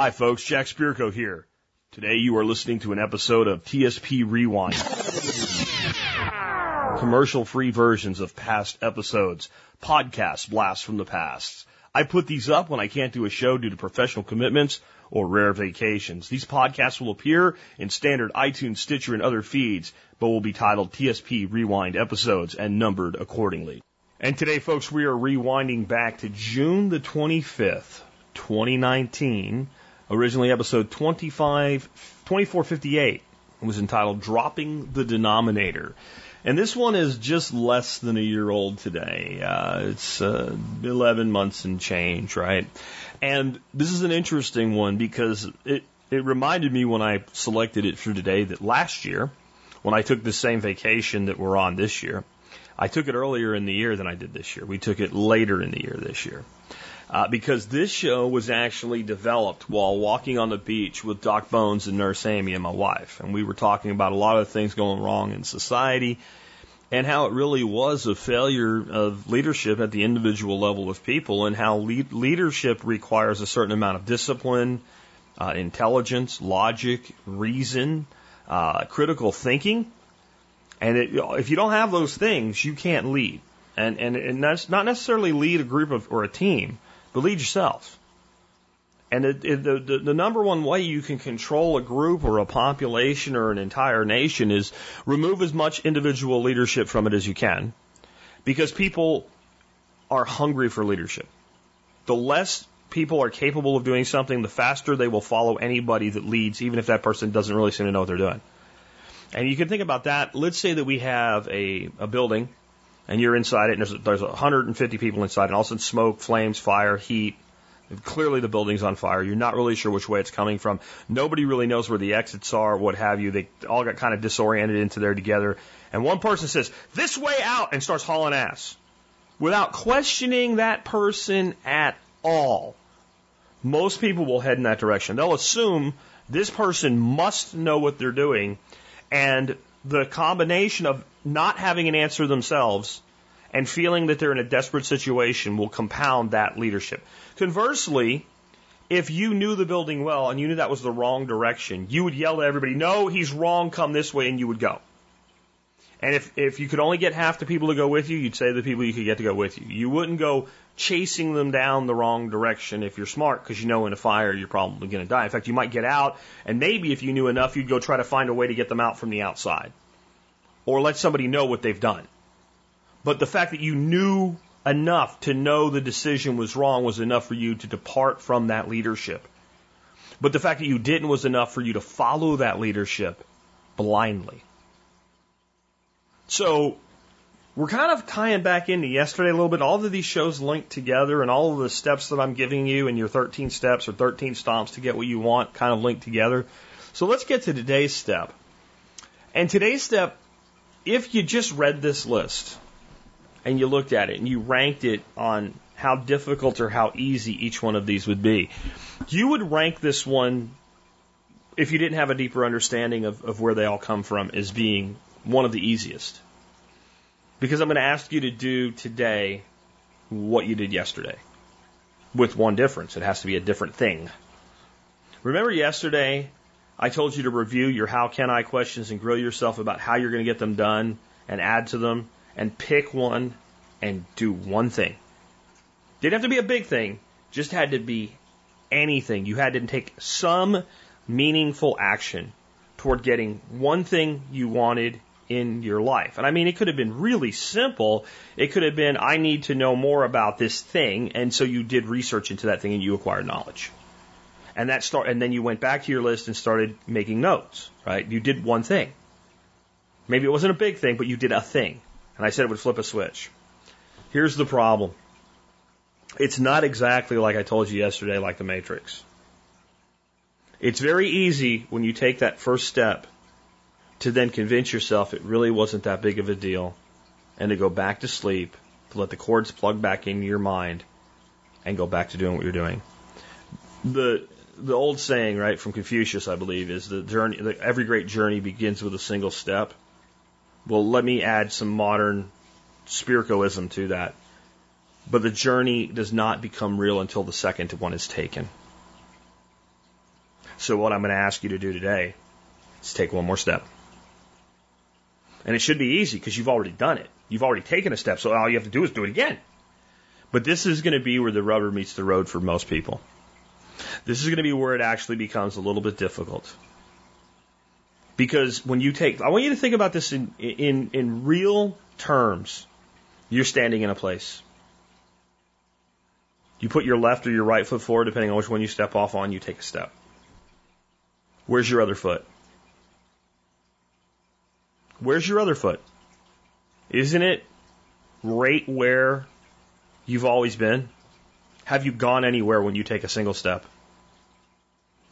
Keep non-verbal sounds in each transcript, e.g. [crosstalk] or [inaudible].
Hi, folks. Jack Spirko here. Today you are listening to an episode of TSP Rewind. Commercial free versions of past episodes, podcast blasts from the past. I put these up when I can't do a show due to professional commitments or rare vacations. These podcasts will appear in standard iTunes, Stitcher, and other feeds, but will be titled TSP Rewind episodes and numbered accordingly. And today, folks, we are rewinding back to June the 25th, 2019 originally episode 25, 2458. It was entitled Dropping the Denominator. And this one is just less than a year old today. Uh, it's uh, 11 months and change, right? And this is an interesting one because it, it reminded me when I selected it for today that last year, when I took the same vacation that we're on this year, I took it earlier in the year than I did this year. We took it later in the year this year uh, because this show was actually developed while walking on the beach with Doc Bones and Nurse Amy and my wife. And we were talking about a lot of things going wrong in society and how it really was a failure of leadership at the individual level of people and how lead leadership requires a certain amount of discipline, uh, intelligence, logic, reason, uh, critical thinking. And it, if you don't have those things, you can't lead. And, and, and that's not necessarily lead a group of, or a team, lead yourself. And the, the, the number one way you can control a group or a population or an entire nation is remove as much individual leadership from it as you can because people are hungry for leadership. The less people are capable of doing something, the faster they will follow anybody that leads, even if that person doesn't really seem to know what they're doing. And you can think about that. Let's say that we have a, a building and you're inside it, and there's, there's 150 people inside, and all of a sudden smoke, flames, fire, heat. Clearly the building's on fire. You're not really sure which way it's coming from. Nobody really knows where the exits are, what have you. They all got kind of disoriented into there together. And one person says, this way out, and starts hauling ass. Without questioning that person at all. Most people will head in that direction. They'll assume this person must know what they're doing, and the combination of not having an answer themselves and feeling that they're in a desperate situation will compound that leadership. Conversely, if you knew the building well and you knew that was the wrong direction, you would yell to everybody, no, he's wrong, come this way, and you would go. And if, if you could only get half the people to go with you, you'd say the people you could get to go with you. You wouldn't go chasing them down the wrong direction if you're smart, because you know in a fire you're probably going to die. In fact, you might get out, and maybe if you knew enough, you'd go try to find a way to get them out from the outside or let somebody know what they've done. But the fact that you knew enough to know the decision was wrong was enough for you to depart from that leadership. But the fact that you didn't was enough for you to follow that leadership blindly. So we're kind of tying back into yesterday a little bit. All of these shows linked together and all of the steps that I'm giving you and your 13 steps or 13 stomps to get what you want kind of linked together. So let's get to today's step. And today's step if you just read this list and you looked at it and you ranked it on how difficult or how easy each one of these would be, you would rank this one, if you didn't have a deeper understanding of, of where they all come from, as being one of the easiest. Because I'm going to ask you to do today what you did yesterday. With one difference. It has to be a different thing. Remember yesterday I told you to review your how can I questions and grill yourself about how you're going to get them done and add to them and pick one and do one thing. Didn't have to be a big thing, just had to be anything. You had to take some meaningful action toward getting one thing you wanted in your life. And I mean, it could have been really simple. It could have been, I need to know more about this thing. And so you did research into that thing and you acquired knowledge and that start, and then you went back to your list and started making notes, right? You did one thing. Maybe it wasn't a big thing, but you did a thing. And I said it would flip a switch. Here's the problem. It's not exactly like I told you yesterday, like the Matrix. It's very easy when you take that first step to then convince yourself it really wasn't that big of a deal and to go back to sleep, to let the cords plug back into your mind and go back to doing what you're doing. The the old saying, right, from Confucius, I believe, is the journey. The, every great journey begins with a single step. Well, let me add some modern spiritualism to that. But the journey does not become real until the second one is taken. So what I'm going to ask you to do today is take one more step. And it should be easy because you've already done it. You've already taken a step, so all you have to do is do it again. But this is going to be where the rubber meets the road for most people. This is going to be where it actually becomes a little bit difficult. Because when you take, I want you to think about this in, in, in real terms. You're standing in a place. You put your left or your right foot forward, depending on which one you step off on, you take a step. Where's your other foot? Where's your other foot? Isn't it right where you've always been? Have you gone anywhere when you take a single step?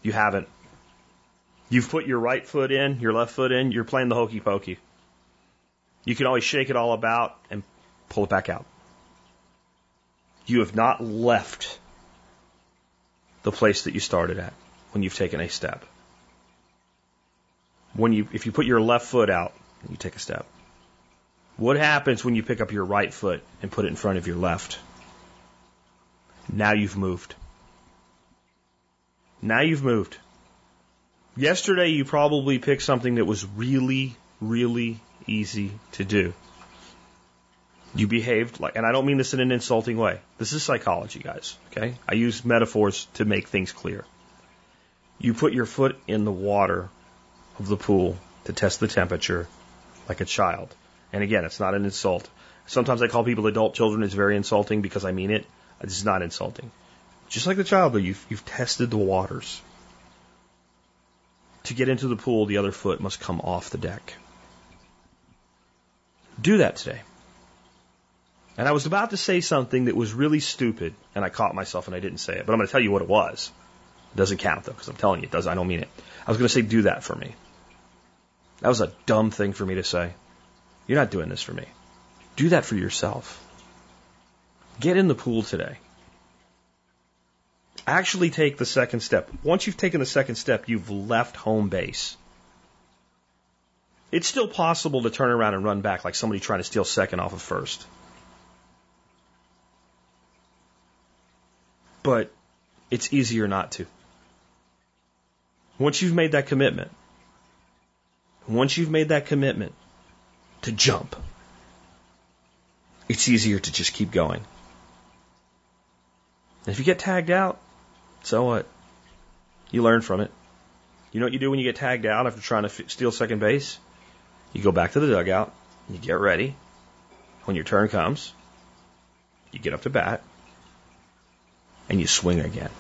You haven't. You've put your right foot in, your left foot in, you're playing the hokey pokey. You can always shake it all about and pull it back out. You have not left the place that you started at when you've taken a step. When you, if you put your left foot out, you take a step. What happens when you pick up your right foot and put it in front of your left? Now you've moved. Now you've moved. Yesterday you probably picked something that was really, really easy to do. You behaved like, and I don't mean this in an insulting way. This is psychology, guys. Okay? I use metaphors to make things clear. You put your foot in the water of the pool to test the temperature like a child. And again, it's not an insult. Sometimes I call people adult children. It's very insulting because I mean it. It's not insulting. Just like the child, though, you've, you've tested the waters. To get into the pool, the other foot must come off the deck. Do that today. And I was about to say something that was really stupid, and I caught myself and I didn't say it. But I'm going to tell you what it was. It doesn't count though, because I'm telling you it does. I don't mean it. I was going to say, do that for me. That was a dumb thing for me to say. You're not doing this for me. Do that for yourself. Get in the pool today. Actually take the second step. Once you've taken the second step, you've left home base. It's still possible to turn around and run back like somebody trying to steal second off of first. But it's easier not to. Once you've made that commitment, once you've made that commitment to jump, it's easier to just keep going. And if you get tagged out, so what? You learn from it. You know what you do when you get tagged out after trying to f- steal second base? You go back to the dugout, you get ready. When your turn comes, you get up to bat, and you swing again.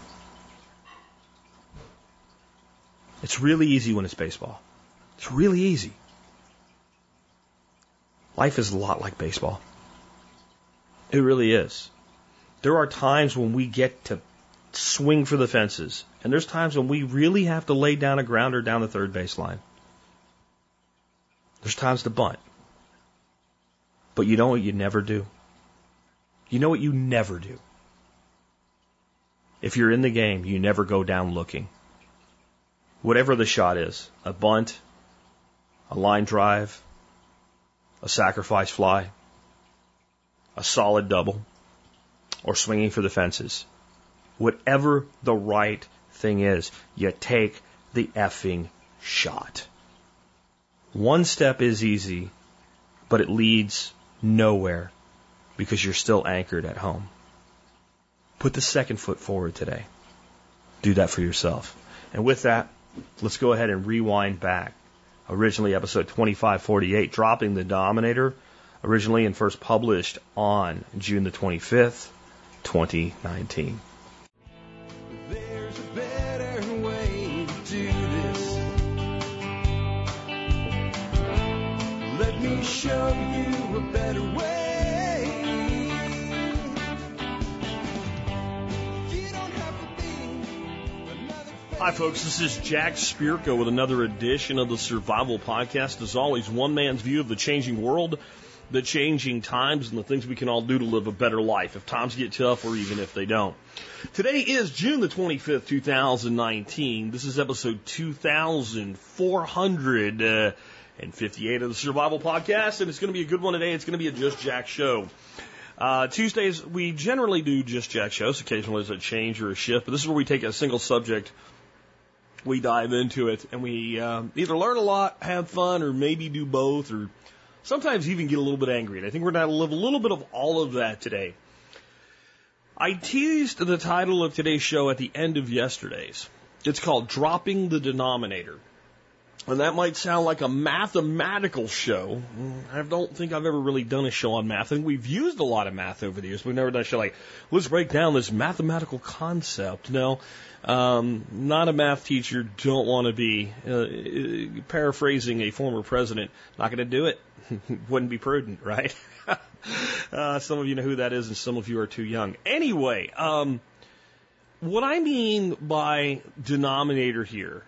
It's really easy when it's baseball. It's really easy. Life is a lot like baseball. It really is. There are times when we get to swing for the fences, and there's times when we really have to lay down a grounder down the third baseline. There's times to bunt. But you know what you never do? You know what you never do? If you're in the game, you never go down looking. Whatever the shot is, a bunt, a line drive, a sacrifice fly, a solid double, or swinging for the fences. Whatever the right thing is, you take the effing shot. One step is easy, but it leads nowhere because you're still anchored at home. Put the second foot forward today. Do that for yourself. And with that, let's go ahead and rewind back originally episode 2548, dropping the Dominator, originally and first published on June the 25th, 2019. Folks. This is Jack Spirko with another edition of the Survival Podcast. As always, one man's view of the changing world, the changing times, and the things we can all do to live a better life if times get tough or even if they don't. Today is June the 25th, 2019. This is episode 2458 of the Survival Podcast, and it's going to be a good one today. It's going to be a Just Jack show. Uh, Tuesdays, we generally do Just Jack shows. Occasionally there's a change or a shift, but this is where we take a single subject we dive into it and we um, either learn a lot, have fun, or maybe do both, or sometimes even get a little bit angry. And I think we're going to live a little bit of all of that today. I teased the title of today's show at the end of yesterday's. It's called Dropping the Denominator. And that might sound like a mathematical show. I don't think I've ever really done a show on math. I think we've used a lot of math over the years. We've never done a show like, let's break down this mathematical concept. No, um, not a math teacher. Don't want to be. Uh, paraphrasing a former president, not going to do it. [laughs] Wouldn't be prudent, right? [laughs] uh, some of you know who that is, and some of you are too young. Anyway, um, what I mean by denominator here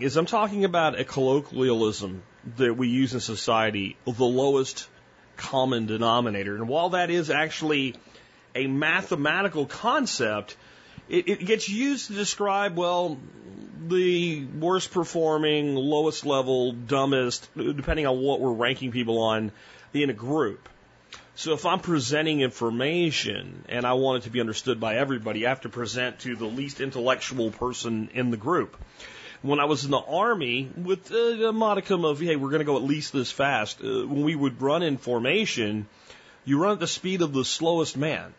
is I'm talking about a colloquialism that we use in society, the lowest common denominator. And while that is actually a mathematical concept, it, it gets used to describe, well, the worst performing, lowest level, dumbest, depending on what we're ranking people on in a group. So if I'm presenting information and I want it to be understood by everybody, I have to present to the least intellectual person in the group when I was in the army with a modicum of, hey, we're going to go at least this fast. Uh, when we would run in formation, you run at the speed of the slowest man.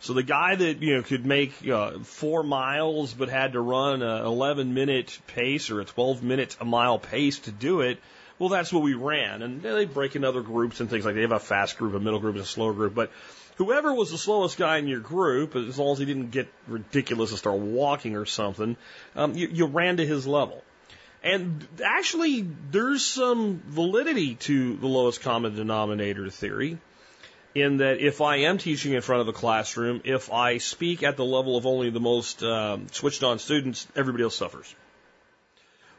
So the guy that you know could make uh, four miles but had to run a 11 minute pace or a 12 minute a mile pace to do it, well, that's what we ran. And they break into other groups and things like that. They have a fast group, a middle group, and a slow group. But whoever was the slowest guy in your group, as long as he didn't get ridiculous and start walking or something, um, you, you ran to his level. And actually, there's some validity to the lowest common denominator theory in that if I am teaching in front of a classroom, if I speak at the level of only the most um, switched on students, everybody else suffers.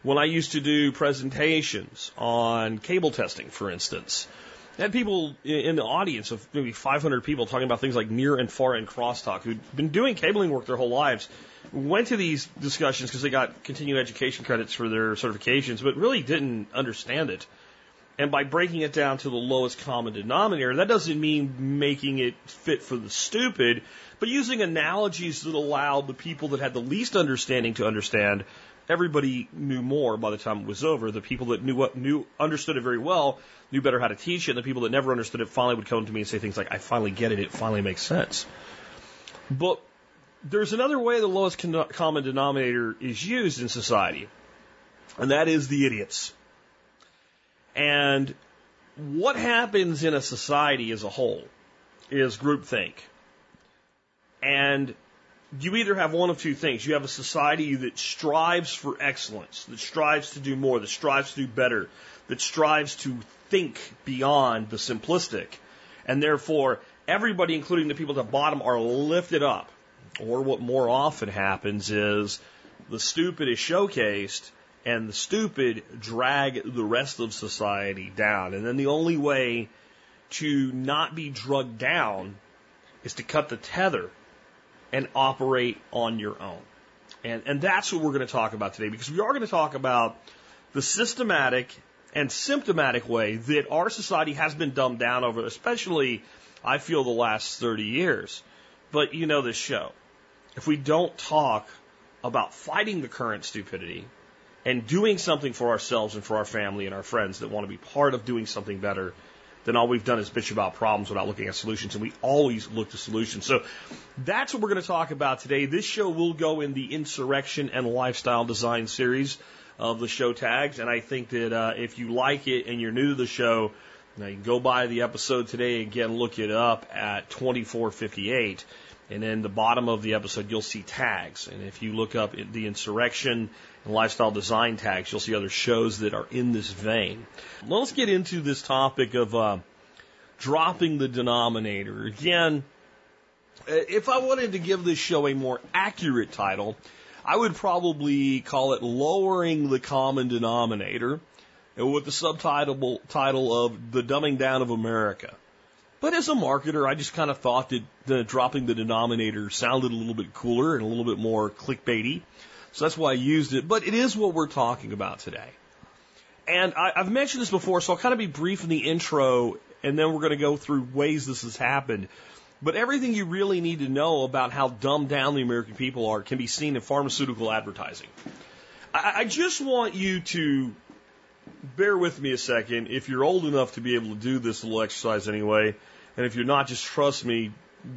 When I used to do presentations on cable testing, for instance, had people in the audience of maybe 500 people talking about things like near and far end crosstalk who'd been doing cabling work their whole lives, went to these discussions because they got continuing education credits for their certifications, but really didn't understand it. And by breaking it down to the lowest common denominator, that doesn't mean making it fit for the stupid, but using analogies that allow the people that had the least understanding to understand everybody knew more by the time it was over. The people that knew what knew understood it very well knew better how to teach it. And the people that never understood it finally would come to me and say things like, "I finally get it. It finally makes sense." But there's another way the lowest common denominator is used in society, and that is the idiots. And what happens in a society as a whole is groupthink. And you either have one of two things. You have a society that strives for excellence, that strives to do more, that strives to do better, that strives to think beyond the simplistic. And therefore, everybody, including the people at the bottom, are lifted up. Or what more often happens is the stupid is showcased and the stupid drag the rest of society down. And then the only way to not be drugged down is to cut the tether and operate on your own. And, and that's what we're going to talk about today because we are going to talk about the systematic and symptomatic way that our society has been dumbed down over, especially, I feel, the last 30 years. But you know this show. If we don't talk about fighting the current stupidity and doing something for ourselves and for our family and our friends that want to be part of doing something better, then all we've done is bitch about problems without looking at solutions, and we always look to solutions. So that's what we're going to talk about today. This show will go in the insurrection and lifestyle design series of the show tags, and I think that uh, if you like it and you're new to the show, now you can go by the episode today again, look it up at 2458. And then the bottom of the episode, you'll see tags. And if you look up the insurrection lifestyle design tags, you'll see other shows that are in this vein. Let's get into this topic of uh, dropping the denominator. Again, uh, if I wanted to give this show a more accurate title, I would probably call it Lowering the Common Denominator with the subtitle title of The Dumbing Down of America. But as a marketer, I just kind of thought that the, dropping the denominator sounded a little bit cooler and a little bit more clickbaity. So that's why I used it. But it is what we're talking about today. And I, I've mentioned this before, so I'll kind of be brief in the intro, and then we're going to go through ways this has happened. But everything you really need to know about how dumbed down the American people are can be seen in pharmaceutical advertising. I, I just want you to bear with me a second. If you're old enough to be able to do this little exercise anyway, and if you're not, just trust me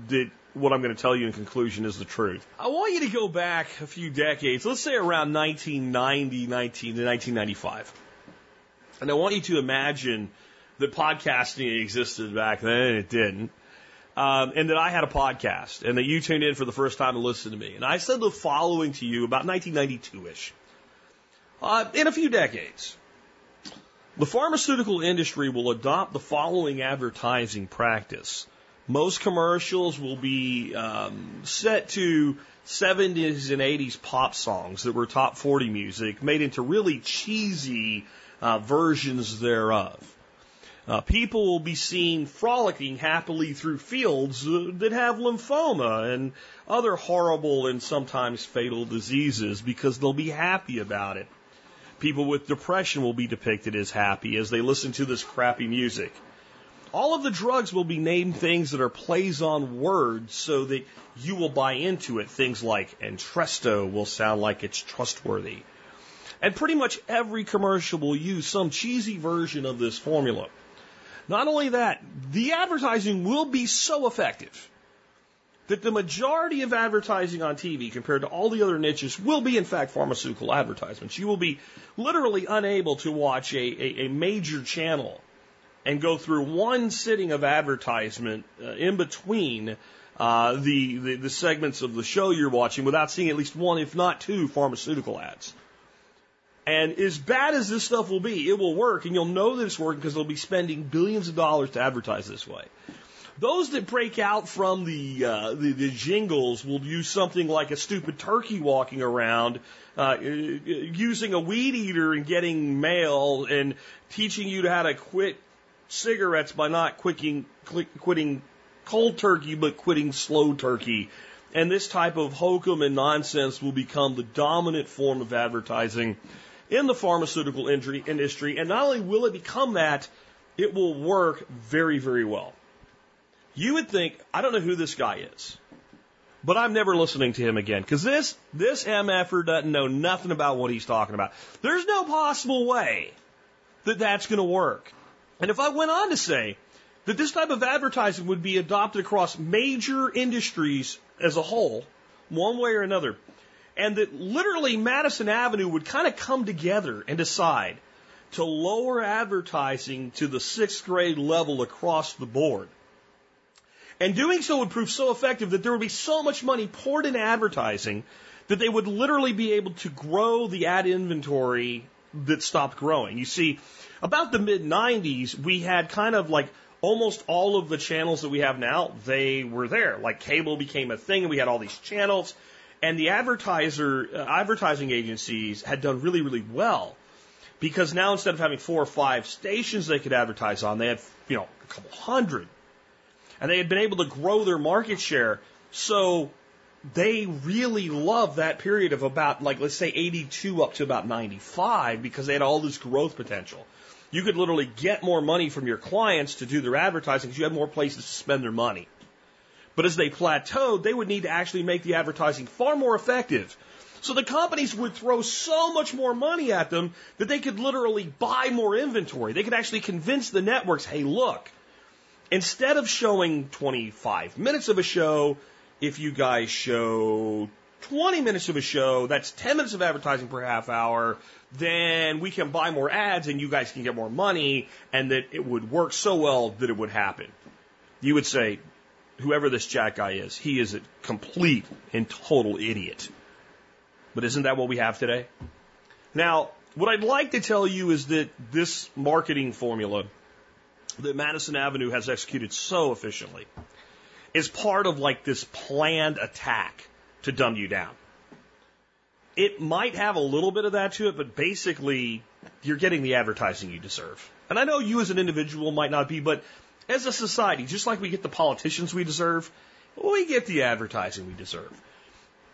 that what I'm going to tell you in conclusion is the truth. I want you to go back a few decades, let's say around 1990, 19 to 1995. And I want you to imagine that podcasting existed back then, and it didn't. Um, and that I had a podcast, and that you tuned in for the first time to listen to me. And I said the following to you about 1992 ish. Uh, in a few decades, the pharmaceutical industry will adopt the following advertising practice. Most commercials will be um, set to 70s and 80s pop songs that were top 40 music, made into really cheesy uh, versions thereof. Uh, people will be seen frolicking happily through fields uh, that have lymphoma and other horrible and sometimes fatal diseases because they'll be happy about it. People with depression will be depicted as happy as they listen to this crappy music. All of the drugs will be named things that are plays on words so that you will buy into it. Things like Entresto will sound like it's trustworthy. And pretty much every commercial will use some cheesy version of this formula. Not only that, the advertising will be so effective that the majority of advertising on TV compared to all the other niches will be in fact pharmaceutical advertisements. You will be literally unable to watch a, a, a major channel and go through one sitting of advertisement uh, in between uh, the, the, the segments of the show you're watching without seeing at least one, if not two, pharmaceutical ads. And as bad as this stuff will be, it will work, and you'll know that it's working because they'll be spending billions of dollars to advertise this way. Those that break out from the, uh, the, the jingles will use something like a stupid turkey walking around, uh, using a weed eater and getting mail, and teaching you how to quit cigarettes by not quitting, quitting cold turkey, but quitting slow turkey. And this type of hokum and nonsense will become the dominant form of advertising in the pharmaceutical industry. And not only will it become that, it will work very, very well. You would think, I don't know who this guy is, but I'm never listening to him again because this, this MFer doesn't know nothing about what he's talking about. There's no possible way that that's going to work. And if I went on to say that this type of advertising would be adopted across major industries as a whole, one way or another, and that literally Madison Avenue would kind of come together and decide to lower advertising to the sixth grade level across the board. And doing so would prove so effective that there would be so much money poured into advertising that they would literally be able to grow the ad inventory that stopped growing. You see, about the mid 90s, we had kind of like almost all of the channels that we have now, they were there. Like cable became a thing and we had all these channels and the advertiser, uh, advertising agencies had done really, really well because now instead of having four or five stations they could advertise on, they had, you know, a couple hundred. And they had been able to grow their market share. So they really loved that period of about, like, let's say 82 up to about 95 because they had all this growth potential. You could literally get more money from your clients to do their advertising because you had more places to spend their money. But as they plateaued, they would need to actually make the advertising far more effective. So the companies would throw so much more money at them that they could literally buy more inventory. They could actually convince the networks, hey, look, instead of showing 25 minutes of a show, if you guys show 20 minutes of a show, that's 10 minutes of advertising per half hour, then we can buy more ads and you guys can get more money and that it would work so well that it would happen. You would say, whoever this Jack guy is, he is a complete and total idiot. But isn't that what we have today? Now, what I'd like to tell you is that this marketing formula that Madison Avenue has executed so efficiently is part of like this planned attack to dumb you down. It might have a little bit of that to it, but basically you're getting the advertising you deserve. And I know you as an individual might not be, but as a society, just like we get the politicians we deserve, we get the advertising we deserve.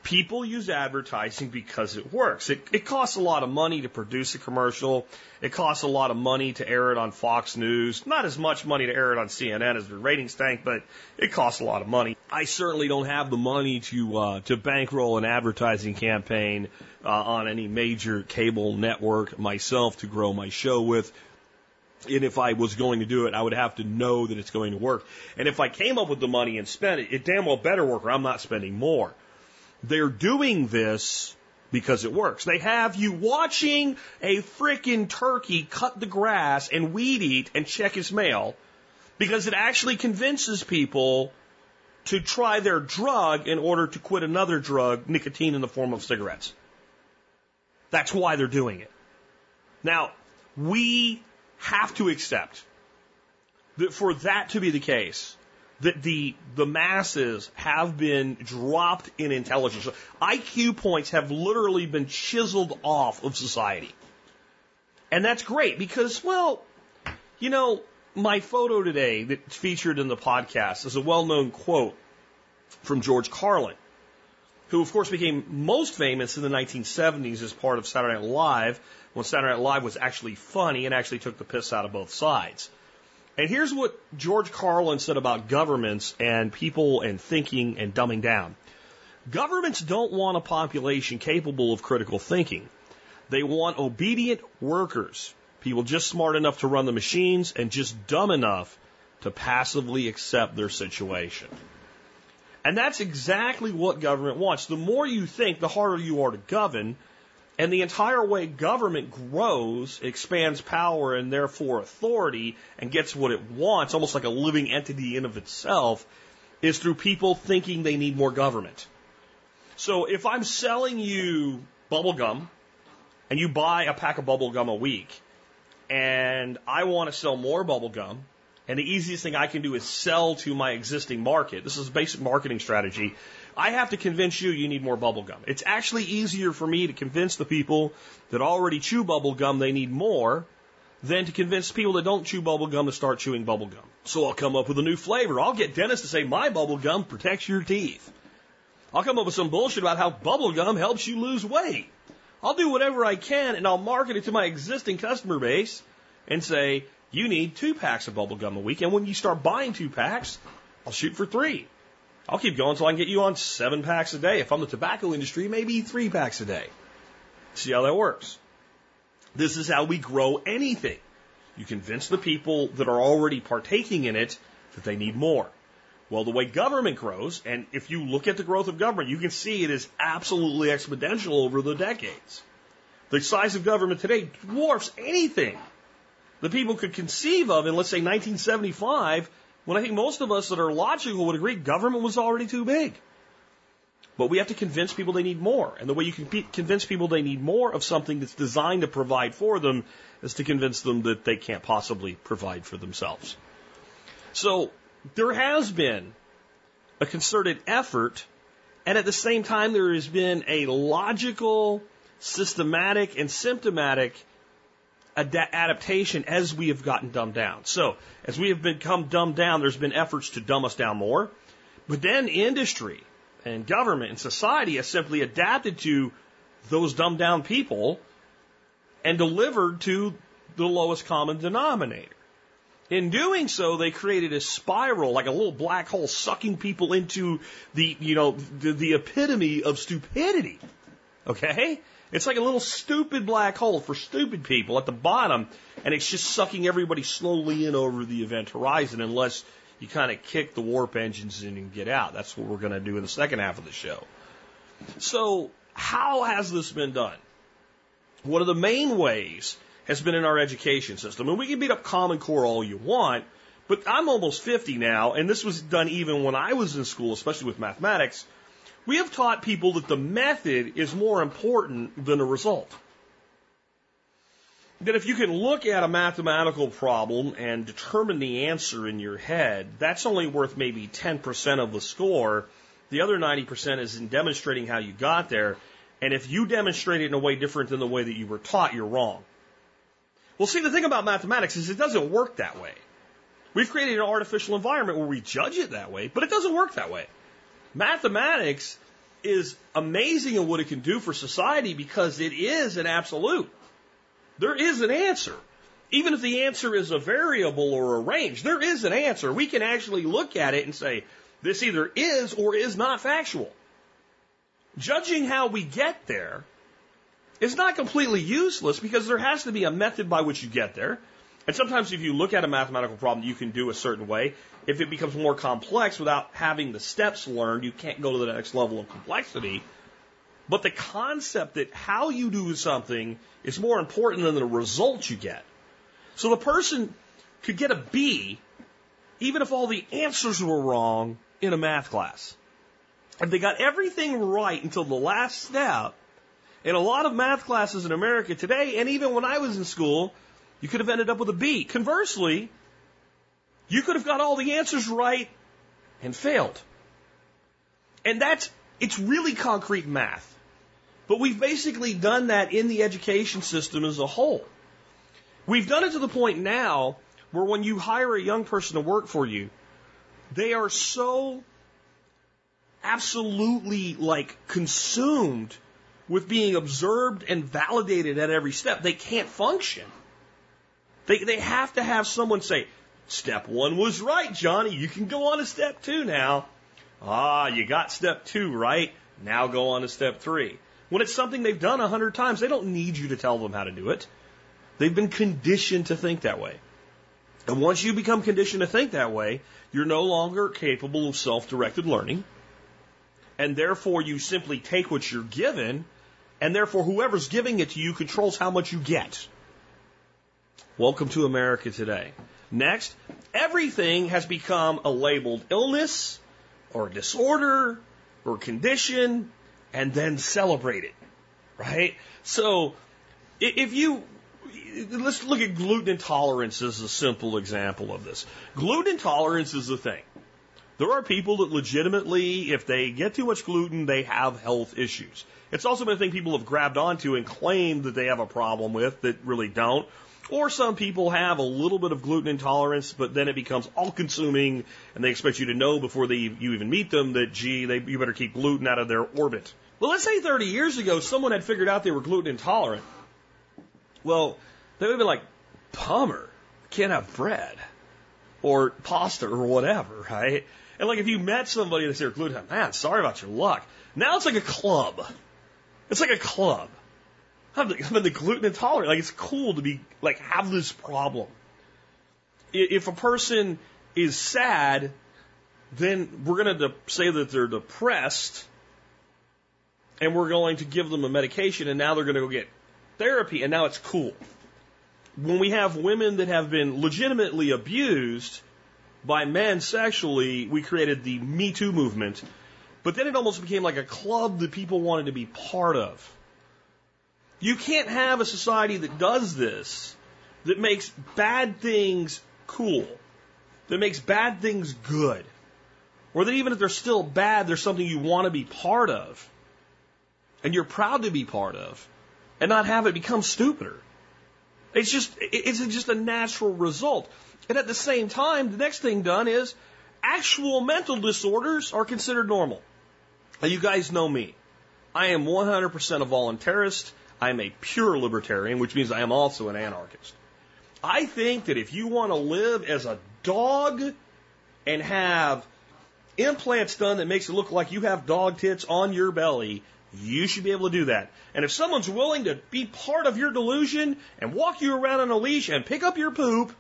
People use advertising because it works. It, it costs a lot of money to produce a commercial. It costs a lot of money to air it on Fox News. Not as much money to air it on CNN as the ratings tank, but it costs a lot of money. I certainly don't have the money to uh, to bankroll an advertising campaign uh, on any major cable network myself to grow my show with. And if I was going to do it, I would have to know that it's going to work. And if I came up with the money and spent it, it damn well better work or I'm not spending more. They're doing this because it works. They have you watching a freaking turkey cut the grass and weed eat and check his mail because it actually convinces people to try their drug in order to quit another drug, nicotine in the form of cigarettes. That's why they're doing it. Now, we have to accept that for that to be the case, that the the masses have been dropped in intelligence. IQ points have literally been chiseled off of society. And that's great because, well, you know, my photo today that's featured in the podcast is a well-known quote from George Carlin, who of course became most famous in the 1970s as part of Saturday Night Live when Saturday Night Live was actually funny and actually took the piss out of both sides. And here's what George Carlin said about governments and people and thinking and dumbing down. Governments don't want a population capable of critical thinking. They want obedient workers, people just smart enough to run the machines and just dumb enough to passively accept their situation. And that's exactly what government wants. The more you think, the harder you are to govern, and the entire way government grows, expands power and therefore authority and gets what it wants, almost like a living entity in of itself, is through people thinking they need more government. So if I'm selling you bubble gum and you buy a pack of bubble gum a week and I want to sell more bubble gum and the easiest thing I can do is sell to my existing market. This is a basic marketing strategy. I have to convince you you need more bubble gum. It's actually easier for me to convince the people that already chew bubble gum they need more than to convince people that don't chew bubble gum to start chewing bubble gum. So I'll come up with a new flavor. I'll get dentists to say my bubble gum protects your teeth. I'll come up with some bullshit about how bubble gum helps you lose weight. I'll do whatever I can and I'll market it to my existing customer base and say, you need two packs of bubble gum a week. And when you start buying two packs, I'll shoot for three. I'll keep going until I can get you on seven packs a day. If I'm the tobacco industry, maybe three packs a day. See how that works. This is how we grow anything. You convince the people that are already partaking in it that they need more. Well, the way government grows, and if you look at the growth of government, you can see it is absolutely exponential over the decades. The size of government today dwarfs anything the people could conceive of in, let's say, 1975, when I think most of us that are logical would agree government was already too big. But we have to convince people they need more. And the way you can convince people they need more of something that's designed to provide for them is to convince them that they can't possibly provide for themselves. So there has been a concerted effort, and at the same time, there has been a logical, systematic, and symptomatic ad- adaptation as we have gotten dumbed down. So, as we have become dumbed down, there's been efforts to dumb us down more. But then industry and government and society has simply adapted to those dumbed down people and delivered to the lowest common denominator. In doing so, they created a spiral, like a little black hole, sucking people into the, you know, the, the epitome of stupidity. Okay? It's like a little stupid black hole for stupid people at the bottom, and it's just sucking everybody slowly in over the event horizon unless you kind of kick the warp engines in and get out. That's what we're going to do in the second half of the show. So, how has this been done? One of the main ways has been in our education system. And we can beat up Common Core all you want, but I'm almost 50 now, and this was done even when I was in school, especially with mathematics. We have taught people that the method is more important than the result. That if you can look at a mathematical problem and determine the answer in your head, that's only worth maybe 10% of the score. The other 90% is in demonstrating how you got there. And if you demonstrate it in a way different than the way that you were taught, you're wrong. Well, see, the thing about mathematics is it doesn't work that way. We've created an artificial environment where we judge it that way, but it doesn't work that way. Mathematics is amazing in what it can do for society because it is an absolute. There is an answer. Even if the answer is a variable or a range, there is an answer. We can actually look at it and say, this either is or is not factual. Judging how we get there is not completely useless because there has to be a method by which you get there. And sometimes if you look at a mathematical problem, you can do a certain way. If it becomes more complex without having the steps learned, you can't go to the next level of complexity. But the concept that how you do something is more important than the result you get. So the person could get a B even if all the answers were wrong in a math class. If they got everything right until the last step, in a lot of math classes in America today, and even when I was in school, you could have ended up with a B. Conversely, you could have got all the answers right and failed. And that's, it's really concrete math. But we've basically done that in the education system as a whole. We've done it to the point now where when you hire a young person to work for you, they are so absolutely like consumed with being observed and validated at every step, they can't function. They, they have to have someone say, step one was right, Johnny. You can go on to step two now. Ah, you got step two right. Now go on to step three. When it's something they've done a hundred times, they don't need you to tell them how to do it. They've been conditioned to think that way. And once you become conditioned to think that way, you're no longer capable of self-directed learning. And therefore you simply take what you're given and therefore whoever's giving it to you controls how much you get. Welcome to America today. Next, everything has become a labeled illness or disorder or condition and then celebrated, right? So if you let's look at gluten intolerance as a simple example of this. Gluten intolerance is the thing. There are people that legitimately, if they get too much gluten, they have health issues. It's also been a thing people have grabbed onto and claimed that they have a problem with that really don't. Or some people have a little bit of gluten intolerance, but then it becomes all consuming and they expect you to know before they, you even meet them that, gee, they, you better keep gluten out of their orbit. Well, let's say 30 years ago someone had figured out they were gluten intolerant. Well, they would have been like, bummer, can't have bread or pasta or whatever, right? And like if you met somebody that's their gluten, man, sorry about your luck. Now it's like a club. It's like a club. I'm I'm the gluten intolerant. Like it's cool to be like have this problem. If a person is sad, then we're going to say that they're depressed, and we're going to give them a medication, and now they're going to go get therapy, and now it's cool. When we have women that have been legitimately abused by men sexually, we created the Me Too movement, but then it almost became like a club that people wanted to be part of. You can't have a society that does this, that makes bad things cool, that makes bad things good, or that even if they're still bad, there's something you want to be part of, and you're proud to be part of, and not have it become stupider. It's just, it's just a natural result. And at the same time, the next thing done is actual mental disorders are considered normal. Now, you guys know me. I am 100% a voluntarist. I am a pure libertarian, which means I am also an anarchist. I think that if you want to live as a dog and have implants done that makes it look like you have dog tits on your belly, you should be able to do that. And if someone's willing to be part of your delusion and walk you around on a leash and pick up your poop,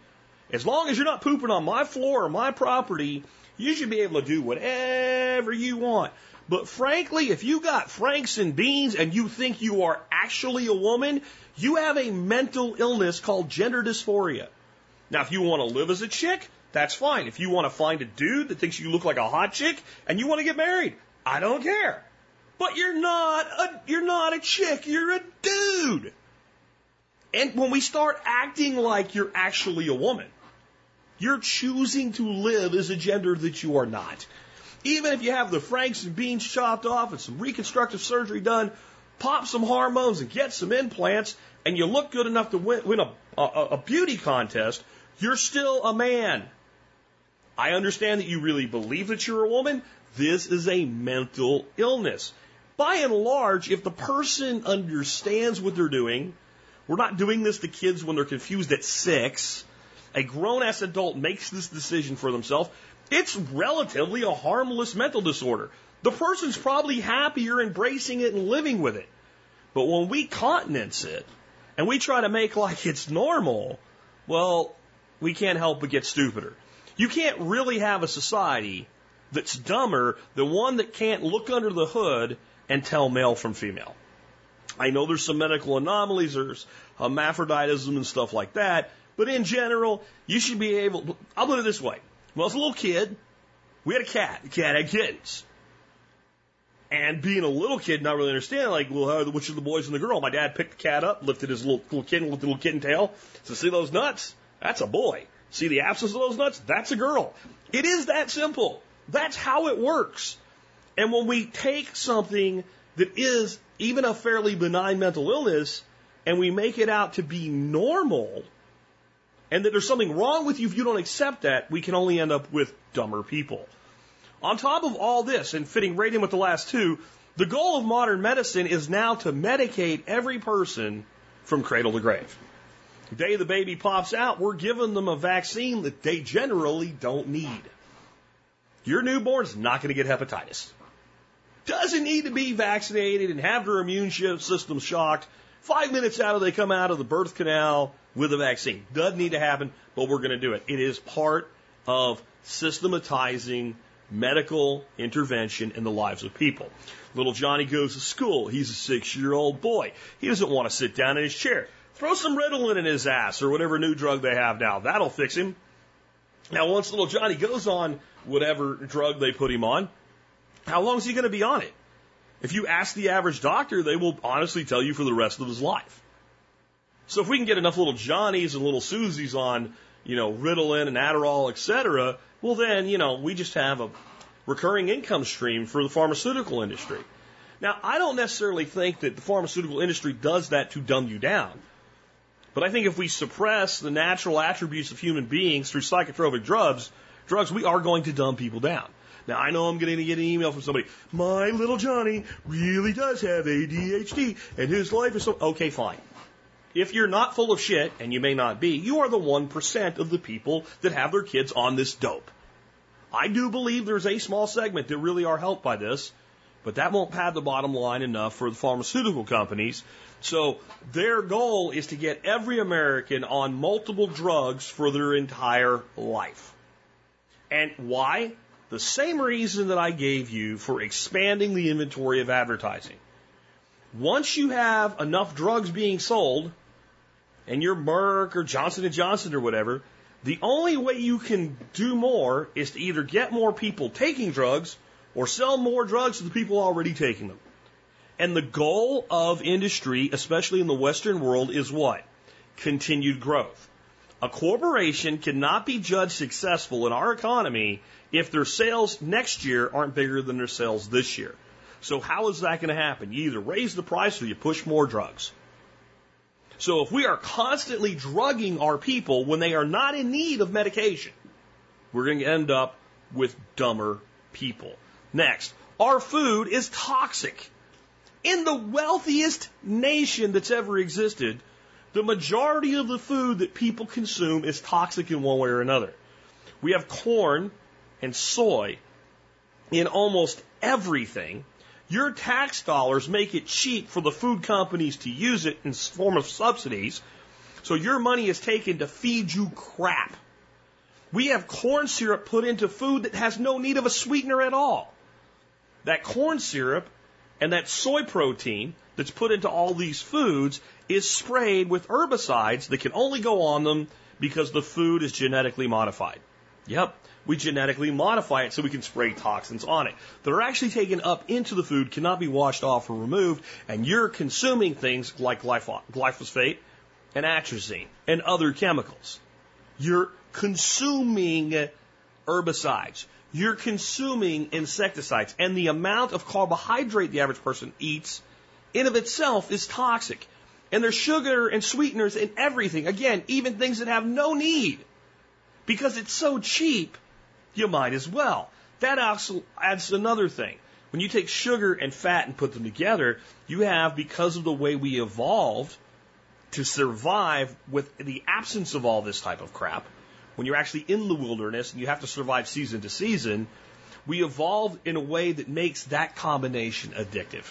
as long as you're not pooping on my floor or my property, you should be able to do whatever you want. But frankly, if you got Franks and beans and you think you are actually a woman, you have a mental illness called gender dysphoria. Now, if you want to live as a chick, that's fine. If you want to find a dude that thinks you look like a hot chick and you want to get married, I don't care. But you're not a, you're not a chick, you're a dude. And when we start acting like you're actually a woman, you're choosing to live as a gender that you are not. Even if you have the franks and beans chopped off and some reconstructive surgery done, pop some hormones and get some implants, and you look good enough to win, win a, a, a beauty contest, you're still a man. I understand that you really believe that you're a woman. This is a mental illness. by and large, if the person understands what they're doing, we're not doing this to kids when they're confused at six. A grown ass adult makes this decision for themselves. It's relatively a harmless mental disorder. The person's probably happier embracing it and living with it. But when we countenance it and we try to make like it's normal, well, we can't help but get stupider. You can't really have a society that's dumber than one that can't look under the hood and tell male from female. I know there's some medical anomalies, there's hermaphroditism and stuff like that, but in general, you should be able. I'll put it this way: when I was a little kid, we had a cat. The cat had kittens. And being a little kid, not really understanding, like, well, how, which of the boys and the girl? My dad picked the cat up, lifted his little, little kitten, lifted little kitten tail. So see those nuts? That's a boy. See the absence of those nuts? That's a girl. It is that simple. That's how it works. And when we take something that is even a fairly benign mental illness and we make it out to be normal and that there's something wrong with you if you don't accept that, we can only end up with dumber people. On top of all this, and fitting right in with the last two, the goal of modern medicine is now to medicate every person from cradle to grave. The day the baby pops out, we're giving them a vaccine that they generally don't need. Your newborn's not going to get hepatitis. Doesn't need to be vaccinated and have their immune system shocked. Five minutes out of they come out of the birth canal with a vaccine. Doesn't need to happen, but we're going to do it. It is part of systematizing medical intervention in the lives of people. Little Johnny goes to school. He's a six year old boy. He doesn't want to sit down in his chair. Throw some Ritalin in his ass or whatever new drug they have now. That'll fix him. Now, once little Johnny goes on whatever drug they put him on, how long is he going to be on it? If you ask the average doctor, they will honestly tell you for the rest of his life. So if we can get enough little Johnnies and little Susies on, you know, Ritalin and Adderall, et cetera, well, then, you know, we just have a recurring income stream for the pharmaceutical industry. Now, I don't necessarily think that the pharmaceutical industry does that to dumb you down. But I think if we suppress the natural attributes of human beings through psychotropic drugs, drugs, we are going to dumb people down. Now, I know I'm going to get an email from somebody. My little Johnny really does have ADHD and his life is so. Okay, fine. If you're not full of shit, and you may not be, you are the 1% of the people that have their kids on this dope. I do believe there's a small segment that really are helped by this, but that won't pad the bottom line enough for the pharmaceutical companies. So their goal is to get every American on multiple drugs for their entire life. And why? The same reason that I gave you for expanding the inventory of advertising. Once you have enough drugs being sold, and you're Merck or Johnson & Johnson or whatever, the only way you can do more is to either get more people taking drugs or sell more drugs to the people already taking them. And the goal of industry, especially in the Western world, is what? Continued growth. A corporation cannot be judged successful in our economy if their sales next year aren't bigger than their sales this year. So how is that going to happen? You either raise the price or you push more drugs. So if we are constantly drugging our people when they are not in need of medication, we're going to end up with dumber people. Next, our food is toxic. In the wealthiest nation that's ever existed, the majority of the food that people consume is toxic in one way or another. We have corn and soy in almost everything your tax dollars make it cheap for the food companies to use it in form of subsidies. So your money is taken to feed you crap. We have corn syrup put into food that has no need of a sweetener at all. That corn syrup and that soy protein that's put into all these foods is sprayed with herbicides that can only go on them because the food is genetically modified. Yep we genetically modify it so we can spray toxins on it that are actually taken up into the food, cannot be washed off or removed, and you're consuming things like glyphosate and atrazine and other chemicals. You're consuming herbicides. You're consuming insecticides, and the amount of carbohydrate the average person eats in of itself is toxic. And there's sugar and sweeteners in everything. Again, even things that have no need. Because it's so cheap, you might as well. That also adds another thing. When you take sugar and fat and put them together, you have, because of the way we evolved to survive with the absence of all this type of crap, when you're actually in the wilderness and you have to survive season to season, we evolved in a way that makes that combination addictive.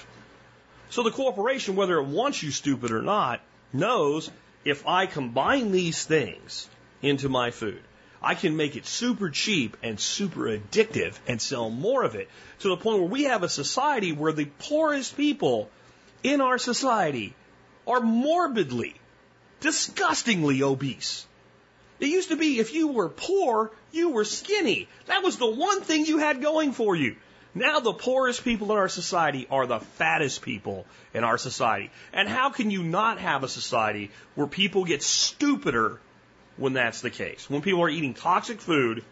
So the corporation, whether it wants you stupid or not, knows if I combine these things into my food, I can make it super cheap and super addictive and sell more of it to the point where we have a society where the poorest people in our society are morbidly, disgustingly obese. It used to be if you were poor, you were skinny. That was the one thing you had going for you. Now the poorest people in our society are the fattest people in our society. And how can you not have a society where people get stupider when that's the case? When people are eating toxic food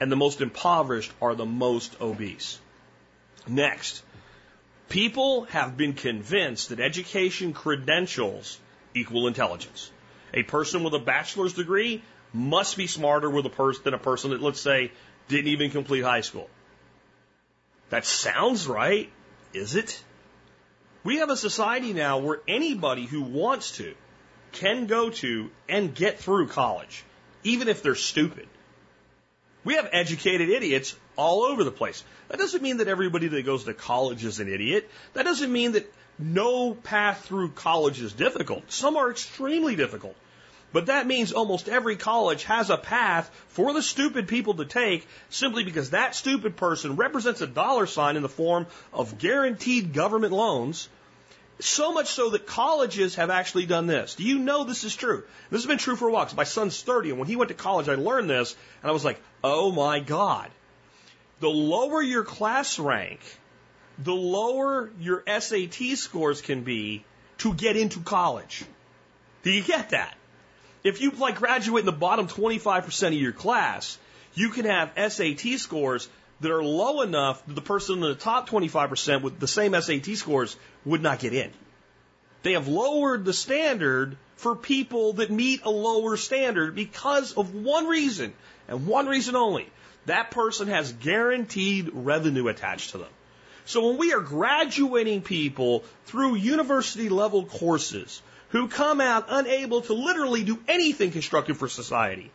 and the most impoverished are the most obese. Next, people have been convinced that education credentials equal intelligence. A person with a bachelor's degree must be smarter with a person than a person that, let's say, didn't even complete high school. That sounds right, is it? We have a society now where anybody who wants to can go to and get through college, even if they're stupid. We have educated idiots all over the place. That doesn't mean that everybody that goes to college is an idiot. That doesn't mean that no path through college is difficult. Some are extremely difficult. But that means almost every college has a path for the stupid people to take simply because that stupid person represents a dollar sign in the form of guaranteed government loans. So much so that colleges have actually done this. Do you know this is true? This has been true for a while. My son's 30, and when he went to college, I learned this, and I was like, oh my God. The lower your class rank, the lower your SAT scores can be to get into college. Do you get that? If you like graduate in the bottom 25% of your class, you can have SAT scores that are low enough that the person in the top 25% with the same SAT scores would not get in. They have lowered the standard for people that meet a lower standard because of one reason and one reason only. That person has guaranteed revenue attached to them. So when we are graduating people through university level courses who come out unable to literally do anything constructive for society.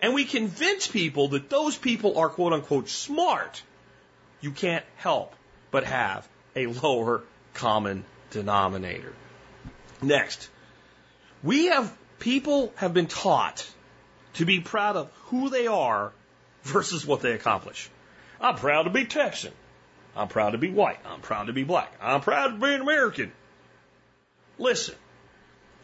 And we convince people that those people are quote unquote smart. You can't help but have a lower common denominator. Next, we have people have been taught to be proud of who they are versus what they accomplish. I'm proud to be Texan. I'm proud to be white. I'm proud to be black. I'm proud to be an American. Listen,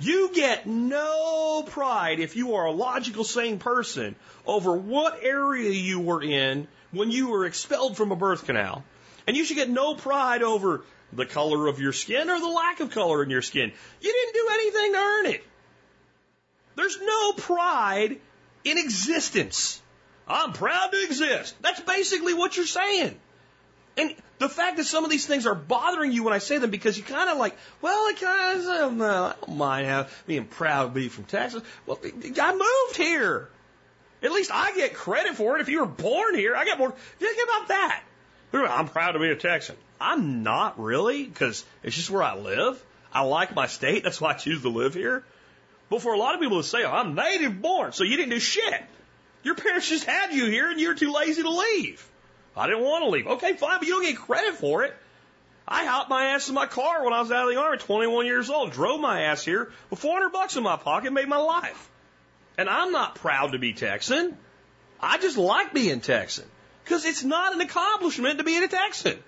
you get no pride if you are a logical, sane person over what area you were in when you were expelled from a birth canal. And you should get no pride over the color of your skin or the lack of color in your skin. You didn't do anything to earn it. There's no pride in existence. I'm proud to exist. That's basically what you're saying. And the fact that some of these things are bothering you when I say them because you kind of like, well, I kind of, I don't mind have, being proud to be from Texas. Well, I moved here. At least I get credit for it. If you were born here, I get more. Think about that. I'm proud to be a Texan. I'm not really because it's just where I live. I like my state. That's why I choose to live here. But for a lot of people to say, oh, I'm native born, so you didn't do shit. Your parents just had you here and you're too lazy to leave. I didn't want to leave. Okay, fine, but you don't get credit for it. I hopped my ass in my car when I was out of the army, 21 years old, drove my ass here with 400 bucks in my pocket, made my life. And I'm not proud to be Texan. I just like being Texan because it's not an accomplishment to be a Texan.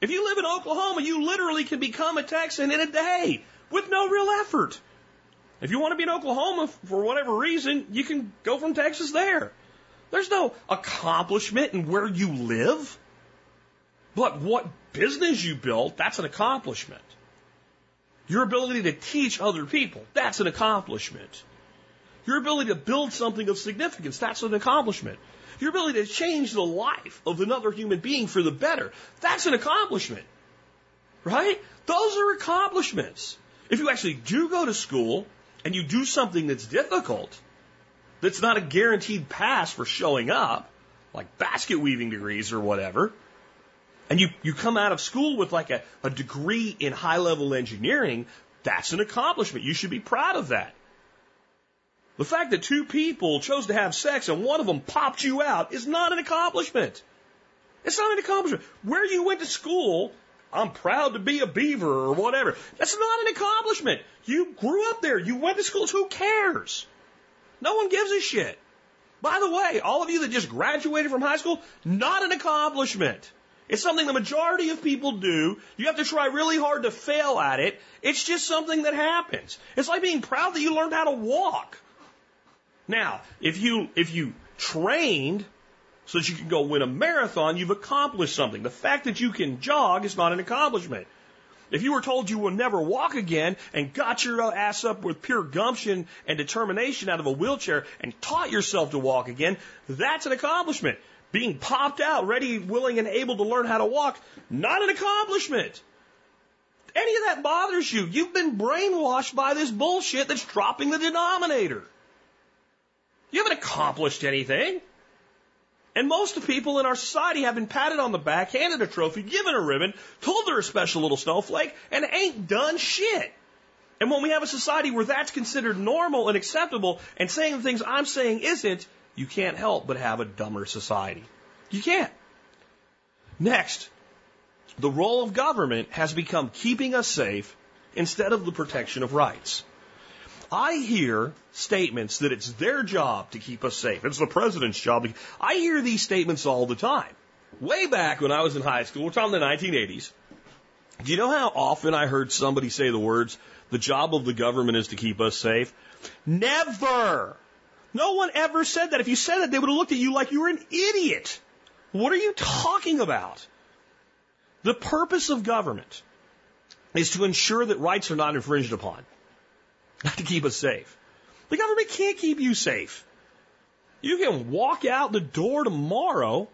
If you live in Oklahoma, you literally can become a Texan in a day with no real effort. If you want to be in Oklahoma for whatever reason, you can go from Texas there. There's no accomplishment in where you live. But what business you built, that's an accomplishment. Your ability to teach other people, that's an accomplishment. Your ability to build something of significance, that's an accomplishment. Your ability to change the life of another human being for the better, that's an accomplishment. Right? Those are accomplishments. If you actually do go to school and you do something that's difficult, that's not a guaranteed pass for showing up, like basket weaving degrees or whatever, and you, you come out of school with like a, a degree in high level engineering, that's an accomplishment. You should be proud of that. The fact that two people chose to have sex and one of them popped you out is not an accomplishment. It's not an accomplishment. Where you went to school, I'm proud to be a beaver or whatever. That's not an accomplishment. You grew up there. You went to schools. Who cares? No one gives a shit. By the way, all of you that just graduated from high school, not an accomplishment. It's something the majority of people do. You have to try really hard to fail at it. It's just something that happens. It's like being proud that you learned how to walk. Now, if you, if you trained so that you can go win a marathon, you've accomplished something. The fact that you can jog is not an accomplishment. If you were told you will never walk again and got your ass up with pure gumption and determination out of a wheelchair and taught yourself to walk again, that's an accomplishment. Being popped out, ready, willing, and able to learn how to walk, not an accomplishment. Any of that bothers you. You've been brainwashed by this bullshit that's dropping the denominator. You haven't accomplished anything. And most of the people in our society have been patted on the back, handed a trophy, given a ribbon, told they're a special little snowflake, and ain't done shit. And when we have a society where that's considered normal and acceptable, and saying the things I'm saying isn't, you can't help but have a dumber society. You can't. Next, the role of government has become keeping us safe instead of the protection of rights. I hear statements that it's their job to keep us safe. It's the president's job. I hear these statements all the time. Way back when I was in high school, we're talking the 1980s. Do you know how often I heard somebody say the words, the job of the government is to keep us safe? Never! No one ever said that. If you said that, they would have looked at you like you were an idiot. What are you talking about? The purpose of government is to ensure that rights are not infringed upon not to keep us safe. The government can't keep you safe. You can walk out the door tomorrow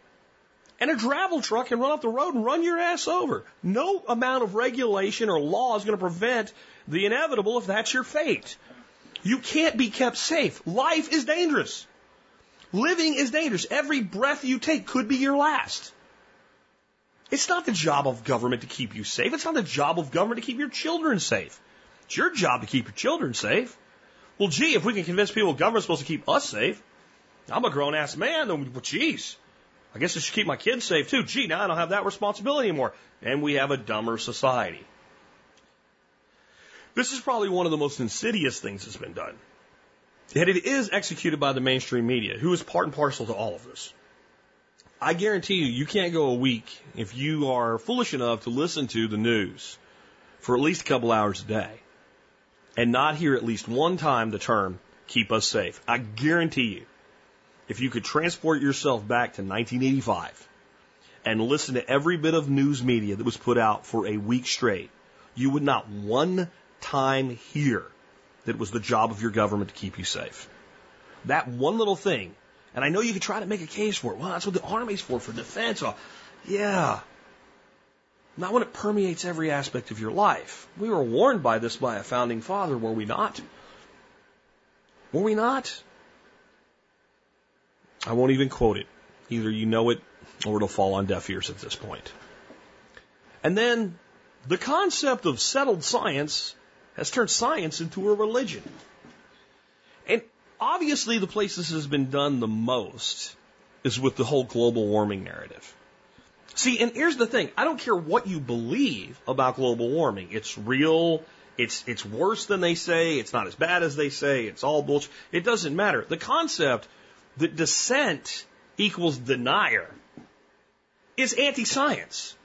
and a gravel truck can run off the road and run your ass over. No amount of regulation or law is going to prevent the inevitable if that's your fate. You can't be kept safe. Life is dangerous. Living is dangerous. Every breath you take could be your last. It's not the job of government to keep you safe. It's not the job of government to keep your children safe. It's your job to keep your children safe. Well, gee, if we can convince people government's supposed to keep us safe, I'm a grown ass man, well, geez, I guess I should keep my kids safe too. Gee, now I don't have that responsibility anymore. And we have a dumber society. This is probably one of the most insidious things that's been done. Yet it is executed by the mainstream media, who is part and parcel to all of this. I guarantee you, you can't go a week if you are foolish enough to listen to the news for at least a couple hours a day and not hear at least one time the term keep us safe. I guarantee you, if you could transport yourself back to 1985 and listen to every bit of news media that was put out for a week straight, you would not one time hear that it was the job of your government to keep you safe. That one little thing, and I know you could try to make a case for it. Well, that's what the Army's for, for defense. Oh, yeah, not when it permeates every aspect of your life. We were warned by this by a founding father, were we not? Were we not? I won't even quote it. Either you know it or it'll fall on deaf ears at this point. And then the concept of settled science has turned science into a religion. And obviously, the place this has been done the most is with the whole global warming narrative. See, and here's the thing. I don't care what you believe about global warming. It's real. It's, it's worse than they say. It's not as bad as they say. It's all bullshit. It doesn't matter. The concept that dissent equals denier is anti-science.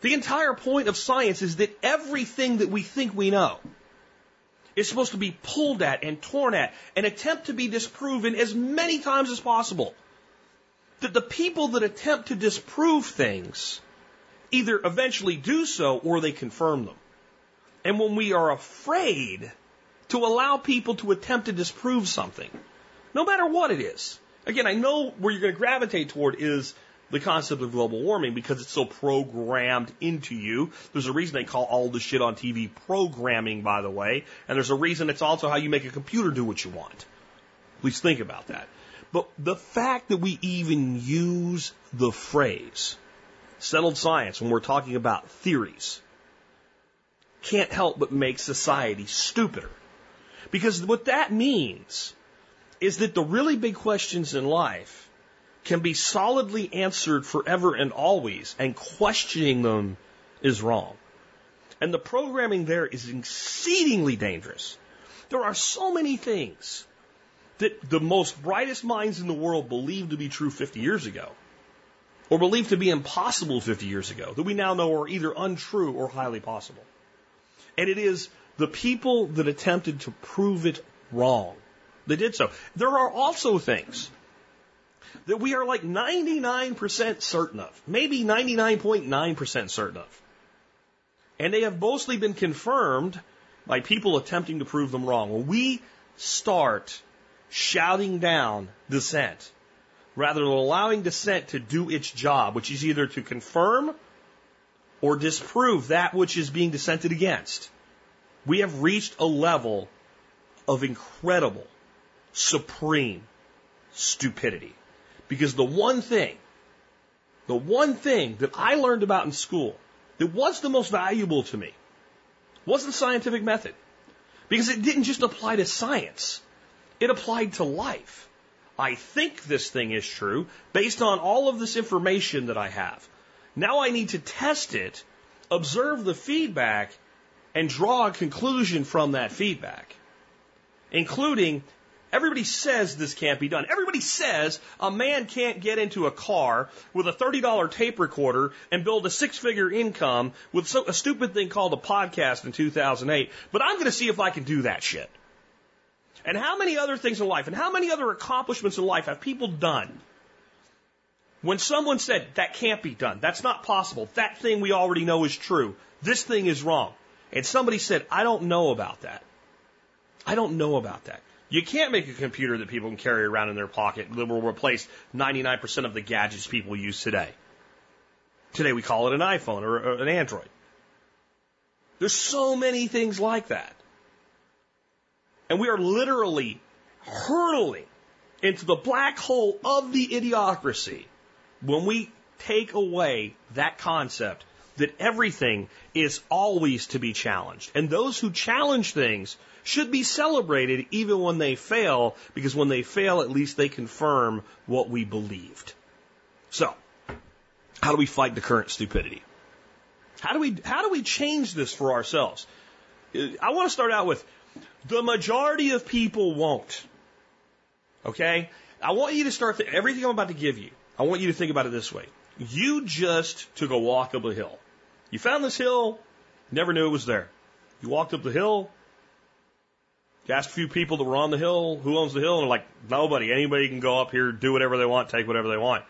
The entire point of science is that everything that we think we know is supposed to be pulled at and torn at and attempt to be disproven as many times as possible that the people that attempt to disprove things either eventually do so or they confirm them. And when we are afraid to allow people to attempt to disprove something, no matter what it is, again, I know where you're going to gravitate toward is the concept of global warming because it's so programmed into you. There's a reason they call all the shit on TV programming, by the way, and there's a reason it's also how you make a computer do what you want. Please think about that. But the fact that we even use the phrase settled science, when we're talking about theories, can't help but make society stupider. Because what that means is that the really big questions in life can be solidly answered forever and always, and questioning them is wrong. And the programming there is exceedingly dangerous. There are so many things that the most brightest minds in the world believed to be true 50 years ago, or believed to be impossible 50 years ago, that we now know are either untrue or highly possible. And it is the people that attempted to prove it wrong that did so. There are also things that we are like 99% certain of, maybe 99.9% certain of. And they have mostly been confirmed by people attempting to prove them wrong. When we start shouting down dissent, rather than allowing dissent to do its job, which is either to confirm or disprove that which is being dissented against, we have reached a level of incredible, supreme stupidity. Because the one thing, the one thing that I learned about in school that was the most valuable to me wasn't scientific method. Because it didn't just apply to science. It applied to life. I think this thing is true based on all of this information that I have. Now I need to test it, observe the feedback, and draw a conclusion from that feedback. Including Everybody says this can't be done. Everybody says a man can't get into a car with a $30 tape recorder and build a six figure income with a stupid thing called a podcast in 2008. But I'm going to see if I can do that shit. And how many other things in life and how many other accomplishments in life have people done? When someone said that can't be done, that's not possible, that thing we already know is true, this thing is wrong. And somebody said, I don't know about that. I don't know about that. You can't make a computer that people can carry around in their pocket that will replace 99% of the gadgets people use today. Today we call it an iPhone or an Android. There's so many things like that. And we are literally hurtling into the black hole of the idiocracy when we take away that concept that everything is always to be challenged. And those who challenge things should be celebrated even when they fail, because when they fail, at least they confirm what we believed. So, how do we fight the current stupidity? How do we, how do we change this for ourselves? I want to start out with the majority of people won't. Okay? I want you to start, th- everything I'm about to give you, I want you to think about it this way. You just took a walk up a hill. You found this hill, never knew it was there. You walked up the hill, you asked a few people that were on the hill, who owns the hill, and they're like, nobody. Anybody can go up here, do whatever they want, take whatever they want.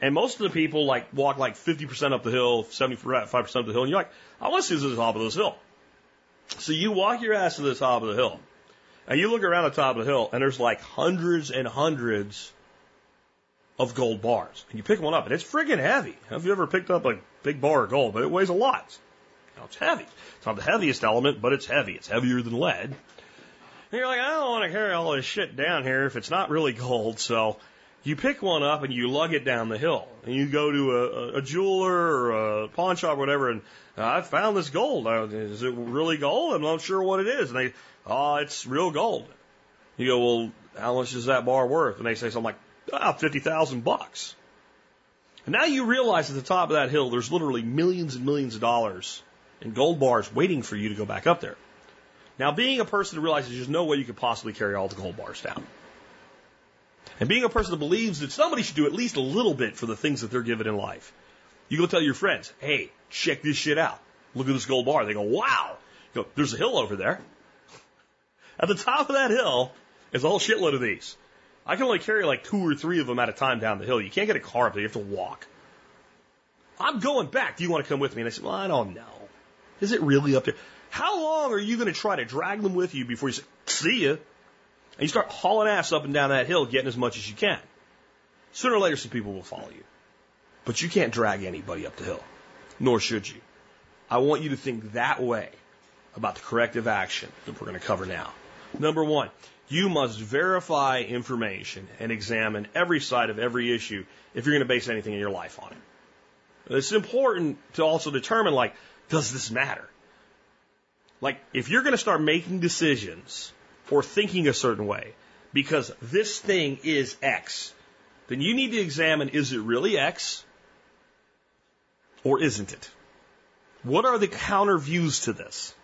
And most of the people like walk like 50% up the hill, 75% up the hill, and you're like, I want to see the top of this hill. So you walk your ass to the top of the hill, and you look around the top of the hill, and there's like hundreds and hundreds of gold bars. And you pick one up, and it's friggin' heavy. Have you ever picked up a big bar of gold? But it weighs a lot. It's heavy. It's not the heaviest element, but it's heavy. It's heavier than lead. And you're like, I don't want to carry all this shit down here if it's not really gold. So you pick one up and you lug it down the hill. And you go to a, a jeweler or a pawn shop or whatever, and I found this gold. Is it really gold? I'm not sure what it is. And they, oh, it's real gold. You go, well, how much is that bar worth? And they say something like, ah, 50,000 bucks. And now you realize at the top of that hill, there's literally millions and millions of dollars in gold bars waiting for you to go back up there. Now, being a person who realizes there's no way you could possibly carry all the gold bars down. And being a person that believes that somebody should do at least a little bit for the things that they're given in life. You go tell your friends, hey, check this shit out. Look at this gold bar. They go, wow. You go, there's a hill over there. [laughs] At the top of that hill is a whole shitload of these. I can only carry like two or three of them at a time down the hill. You can't get a car up there. You have to walk. I'm going back. Do you want to come with me? And I said, well, I don't know. Is it really up there? How long are you going to try to drag them with you before you say, see ya? And you start hauling ass up and down that hill, getting as much as you can. Sooner or later, some people will follow you. But you can't drag anybody up the hill. Nor should you. I want you to think that way about the corrective action that we're going to cover now. Number one, you must verify information and examine every side of every issue if you're going to base anything in your life on it. It's important to also determine, like, does this matter? Like, if you're going to start making decisions or thinking a certain way because this thing is X, then you need to examine is it really X or isn't it? What are the counter views to this?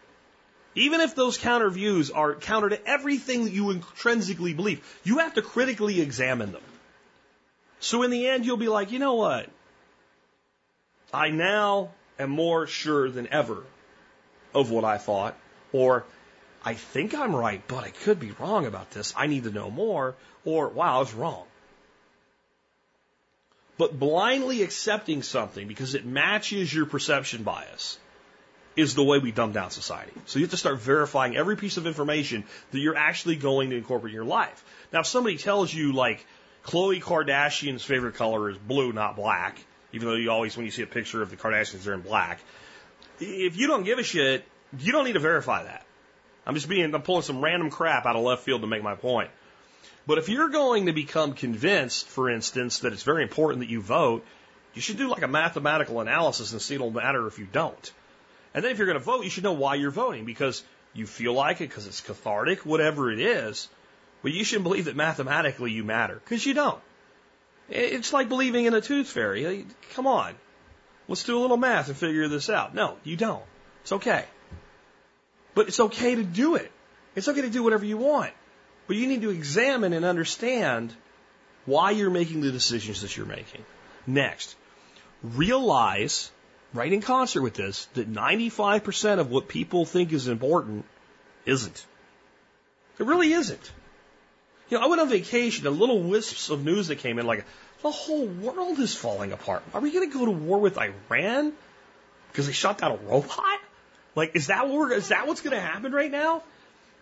Even if those counter views are counter to everything that you intrinsically believe, you have to critically examine them. So in the end, you'll be like, you know what? I now am more sure than ever of what I thought, or I think I'm right, but I could be wrong about this. I need to know more, or wow, I was wrong. But blindly accepting something because it matches your perception bias is the way we dumb down society. So you have to start verifying every piece of information that you're actually going to incorporate in your life. Now, if somebody tells you like Khloe Kardashian's favorite color is blue, not black, even though you always, when you see a picture of the Kardashians, they're in black. If you don't give a shit, you don't need to verify that. I'm just being, I'm pulling some random crap out of left field to make my point. But if you're going to become convinced, for instance, that it's very important that you vote, you should do like a mathematical analysis and see it'll matter if you don't. And then if you're going to vote, you should know why you're voting because you feel like it, because it's cathartic, whatever it is. But you shouldn't believe that mathematically you matter because you don't. It's like believing in a tooth fairy. Come on. Let's do a little math and figure this out. No, you don't. It's okay. But it's okay to do it. It's okay to do whatever you want. But you need to examine and understand why you're making the decisions that you're making. Next, realize, right in concert with this, that 95% of what people think is important isn't. It really isn't. You know, I went on vacation, and little wisps of news that came in, like, the whole world is falling apart. Are we going to go to war with Iran because they shot down a robot? Like, is that what is that what's going to happen right now?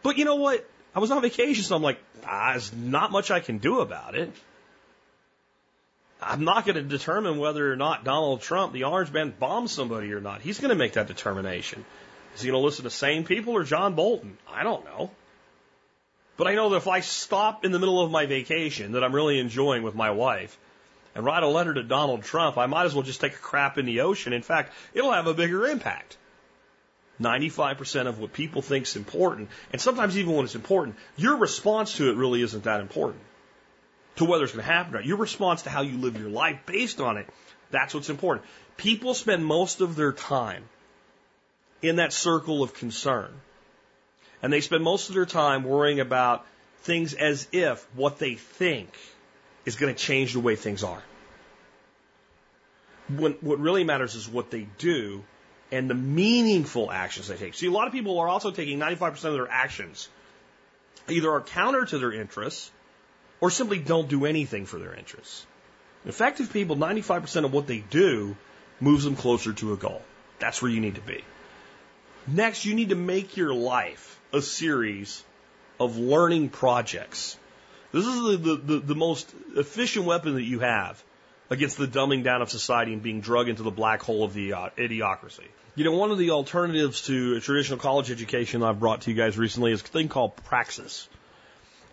But you know what? I was on vacation, so I'm like, ah, there's not much I can do about it. I'm not going to determine whether or not Donald Trump, the orange man, bombed somebody or not. He's going to make that determination. Is he going to listen to sane people or John Bolton? I don't know. But I know that if I stop in the middle of my vacation that I'm really enjoying with my wife and write a letter to Donald Trump, I might as well just take a crap in the ocean. In fact, it'll have a bigger impact. 95% of what people think is important, and sometimes even when it's important, your response to it really isn't that important. To whether it's going to happen or not. Your response to how you live your life based on it, that's what's important. People spend most of their time in that circle of concern. And they spend most of their time worrying about things as if what they think is going to change the way things are. When, what really matters is what they do and the meaningful actions they take. See, a lot of people are also taking 95% of their actions either are counter to their interests or simply don't do anything for their interests. Effective people, 95% of what they do moves them closer to a goal. That's where you need to be. Next, you need to make your life a series of learning projects. This is the, the, the, most efficient weapon that you have against the dumbing down of society and being drug into the black hole of the uh, idiocracy. You know, one of the alternatives to a traditional college education I've brought to you guys recently is a thing called praxis.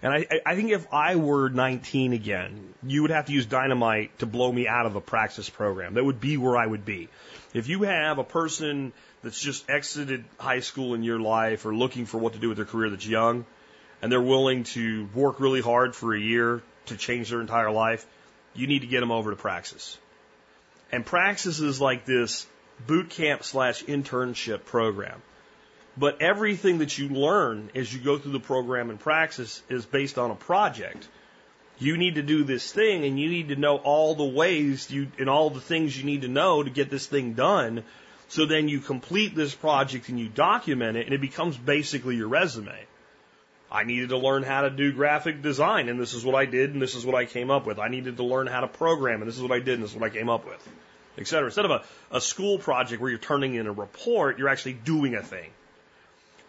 And I, I think if I were 19 again, you would have to use dynamite to blow me out of a praxis program. That would be where I would be. If you have a person that's just exited high school in your life or looking for what to do with their career that's young, and they're willing to work really hard for a year to change their entire life, you need to get them over to Praxis. And Praxis is like this boot camp slash internship program. But everything that you learn as you go through the program and Praxis is based on a project. You need to do this thing and you need to know all the ways you and all the things you need to know to get this thing done. So then you complete this project and you document it and it becomes basically your resume. I needed to learn how to do graphic design, and this is what I did, and this is what I came up with. I needed to learn how to program, and this is what I did, and this is what I came up with, et cetera. Instead of a, a school project where you're turning in a report, you're actually doing a thing.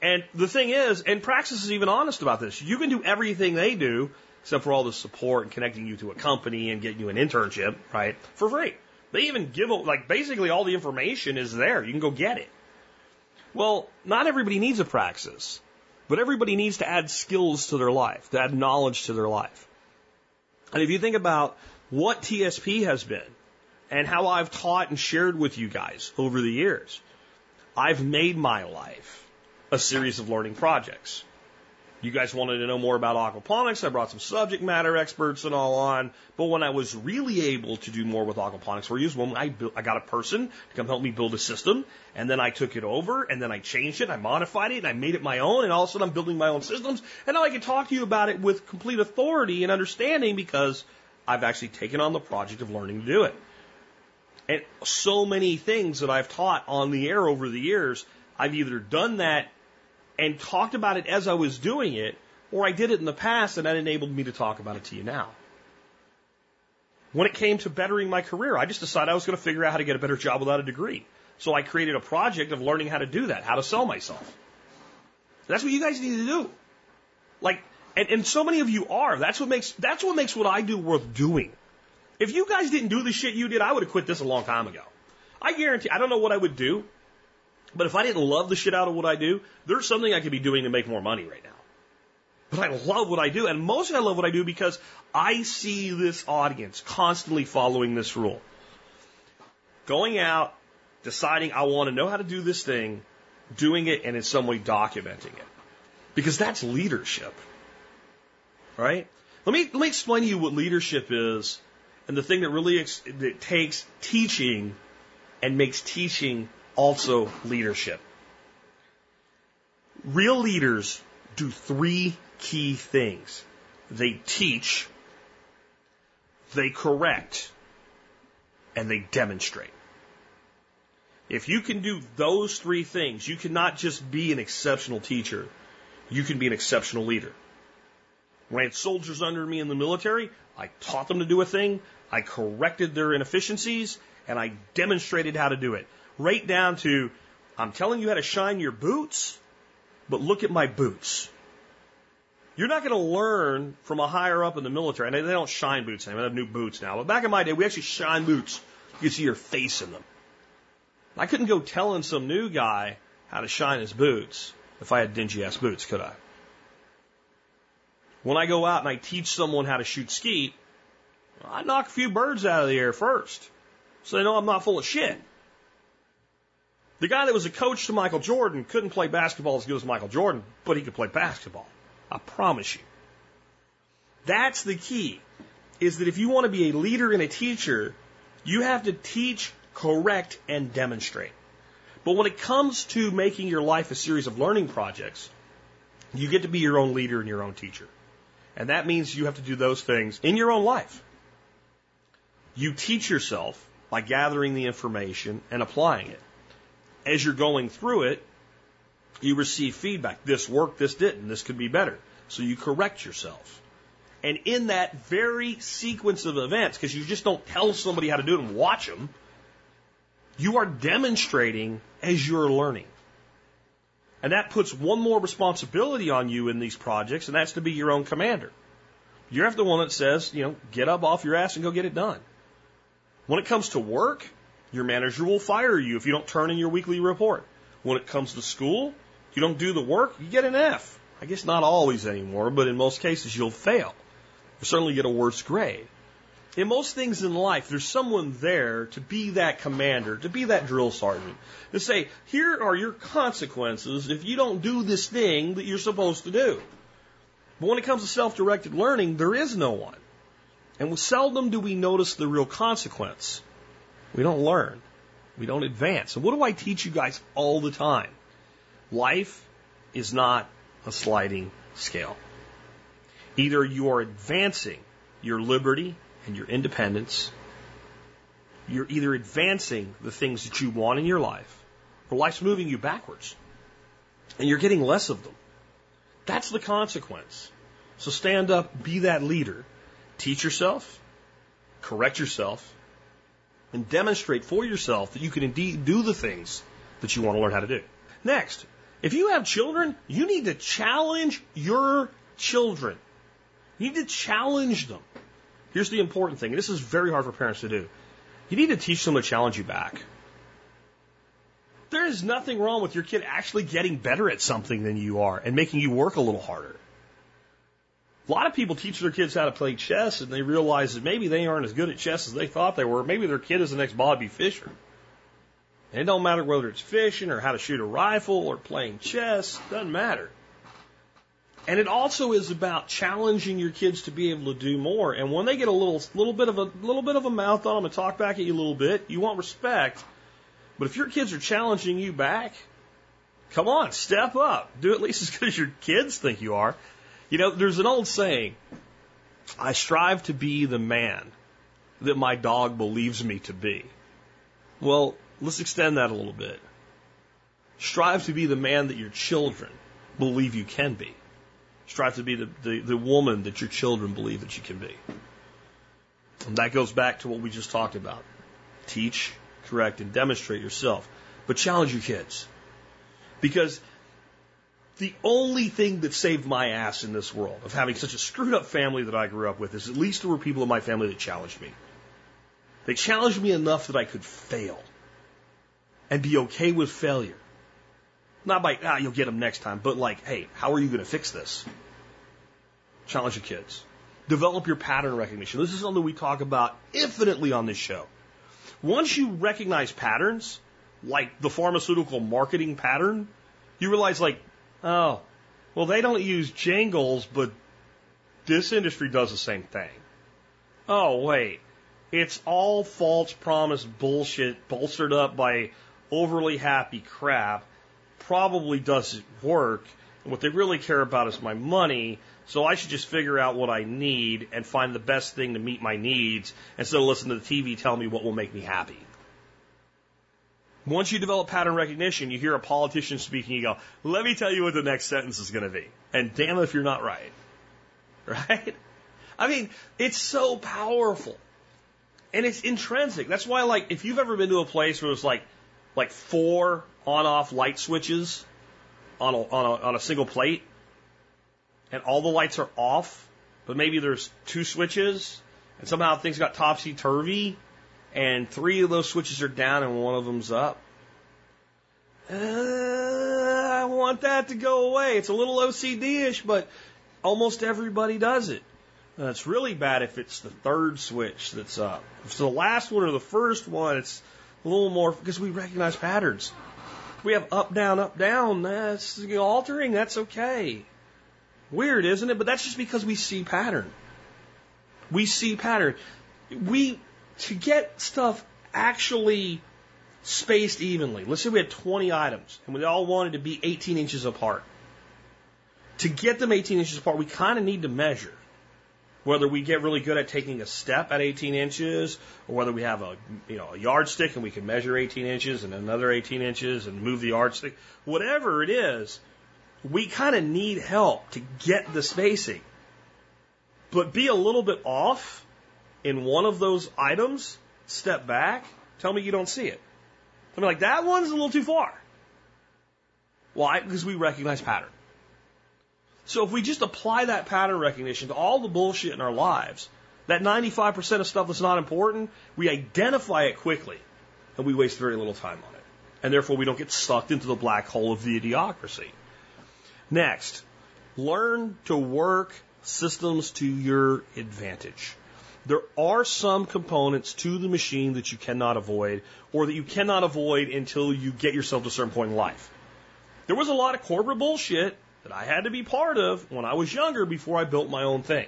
And the thing is, and Praxis is even honest about this, you can do everything they do, except for all the support and connecting you to a company and getting you an internship, right, for free. They even give, like, basically all the information is there. You can go get it. Well, not everybody needs a Praxis. But everybody needs to add skills to their life, to add knowledge to their life. And if you think about what TSP has been, and how I've taught and shared with you guys over the years. I've made my life a series of learning projects. You guys wanted to know more about aquaponics. I brought some subject matter experts and all on. But when I was really able to do more with aquaponics for you when I I got a person to come help me build a system, and then I took it over, and then I changed it, I modified it, and I made it my own, and all of a sudden I'm building my own systems, and now I can talk to you about it with complete authority and understanding because I've actually taken on the project of learning to do it. And so many things that I've taught on the air over the years, I've either done that and talked about it as I was doing it, or I did it in the past and that enabled me to talk about it to you now. When it came to bettering my career, I just decided I was going to figure out how to get a better job without a degree. So I created a project of learning how to do that, how to sell myself. That's what you guys need to do. Like, and, and so many of you are. That's what makes, that's what makes what I do worth doing. If you guys didn't do the shit you did, I would have quit this a long time ago. I guarantee, I don't know what I would do. But if I didn't love the shit out of what I do, there's something I could be doing to make more money right now. But I love what I do, and mostly I love what I do because I see this audience constantly following this rule. Going out, deciding I want to know how to do this thing, doing it, and in some way documenting it. Because that's leadership. Right? Let me, let me explain to you what leadership is and the thing that really ex- that takes teaching and makes teaching also leadership. Real leaders do three key things. They teach, they correct, and they demonstrate. If you can do those three things, you cannot just be an exceptional teacher, you can be an exceptional leader. When I had soldiers under me in the military, I taught them to do a thing, I corrected their inefficiencies, and I demonstrated how to do it right down to I'm telling you how to shine your boots, but look at my boots. You're not going to learn from a higher up in the military. And they don't shine boots anymore. They have new boots now. But back in my day, we actually shine boots. You could see your face in them. I couldn't go telling some new guy how to shine his boots if I had dingy ass boots, could I? When I go out and I teach someone how to shoot skeet, I knock a few birds out of the air first. So they know I'm not full of shit. The guy that was a coach to Michael Jordan couldn't play basketball as good as Michael Jordan, but he could play basketball. I promise you. That's the key. Is that if you want to be a leader and a teacher, you have to teach, correct, and demonstrate. But when it comes to making your life a series of learning projects, you get to be your own leader and your own teacher. And that means you have to do those things in your own life. You teach yourself by gathering the information and applying it as you're going through it, you receive feedback. This worked, this didn't, this could be better. So you correct yourself. And in that very sequence of events, because you just don't tell somebody how to do it and watch them, you are demonstrating as you're learning. And that puts one more responsibility on you in these projects, and that's to be your own commander. You're the one that says, you know, get up off your ass and go get it done. When it comes to work, your manager will fire you if you don't turn in your weekly report. When it comes to school, you don't do the work, you get an F. I guess not always anymore, but in most cases you'll fail. You'll certainly get a worse grade. In most things in life, there's someone there to be that commander, to be that drill sergeant, to say, here are your consequences if you don't do this thing that you're supposed to do. But when it comes to self-directed learning, there is no one. And seldom do we notice the real consequence. We don't learn. We don't advance. So what do I teach you guys all the time? Life is not a sliding scale. Either you are advancing your liberty and your independence, you're either advancing the things that you want in your life, or life's moving you backwards. And you're getting less of them. That's the consequence. So stand up, be that leader. Teach yourself, correct yourself, and demonstrate for yourself that you can indeed do the things that you want to learn how to do. Next, if you have children, you need to challenge your children. You need to challenge them. Here's the important thing. This is very hard for parents to do. You need to teach them to challenge you back. There is nothing wrong with your kid actually getting better at something than you are and making you work a little harder. A lot of people teach their kids how to play chess and they realize that maybe they aren't as good at chess as they thought they were. Maybe their kid is the next Bobby Fischer. And it don't matter whether it's fishing or how to shoot a rifle or playing chess, doesn't matter. And it also is about challenging your kids to be able to do more. And when they get a little little bit of a little bit of a mouth on them and talk back at you a little bit, you want respect. But if your kids are challenging you back, come on, step up. Do at least as good as your kids think you are. You know, there's an old saying, I strive to be the man that my dog believes me to be. Well, let's extend that a little bit. Strive to be the man that your children believe you can be. Strive to be the, the, the woman that your children believe that you can be. And that goes back to what we just talked about. Teach, correct, and demonstrate yourself. But challenge your kids. Because the only thing that saved my ass in this world of having such a screwed up family that I grew up with is at least there were people in my family that challenged me. They challenged me enough that I could fail and be okay with failure. Not by, ah, you'll get them next time, but like, hey, how are you going to fix this? Challenge your kids. Develop your pattern recognition. This is something we talk about infinitely on this show. Once you recognize patterns, like the pharmaceutical marketing pattern, you realize like, oh, well, they don't use jingles, but this industry does the same thing. Oh, wait. It's all false promise bullshit bolstered up by overly happy crap. Probably doesn't work. And what they really care about is my money. So I should just figure out what I need and find the best thing to meet my needs instead of listening to the TV tell me what will make me happy. Once you develop pattern recognition, you hear a politician speaking, you go, let me tell you what the next sentence is going to be. And damn if you're not right. [laughs] Right? I mean, it's so powerful. And it's intrinsic. That's why, like, if you've ever been to a place where it's like, like four on-off light switches on a, on a, on a single plate, and all the lights are off, but maybe there's two switches, and somehow things got topsy-turvy, and three of those switches are down and one of them's up. Uh, I want that to go away. It's a little OCD-ish, but almost everybody does it. Uh, it's really bad if it's the third switch that's up. If it's the last one or the first one, it's a little more because we recognize patterns. We have up, down, up, down. That's altering. That's okay. Weird, isn't it? But that's just because we see pattern. We see pattern. We to get stuff actually spaced evenly. Let's say we had 20 items and we all wanted to be 18 inches apart. To get them 18 inches apart, we kind of need to measure. Whether we get really good at taking a step at 18 inches, or whether we have a you know a yardstick and we can measure 18 inches and another 18 inches and move the yardstick, whatever it is, we kind of need help to get the spacing. But be a little bit off in one of those items, step back, tell me you don't see it. I'm like, that one's a little too far. Why? Because we recognize pattern. So if we just apply that pattern recognition to all the bullshit in our lives, that 95% of stuff that's not important, we identify it quickly and we waste very little time on it. And therefore we don't get sucked into the black hole of the idiocracy. Next, learn to work systems to your advantage. There are some components to the machine that you cannot avoid or that you cannot avoid until you get yourself to a certain point in life. There was a lot of corporate bullshit that I had to be part of when I was younger before I built my own thing.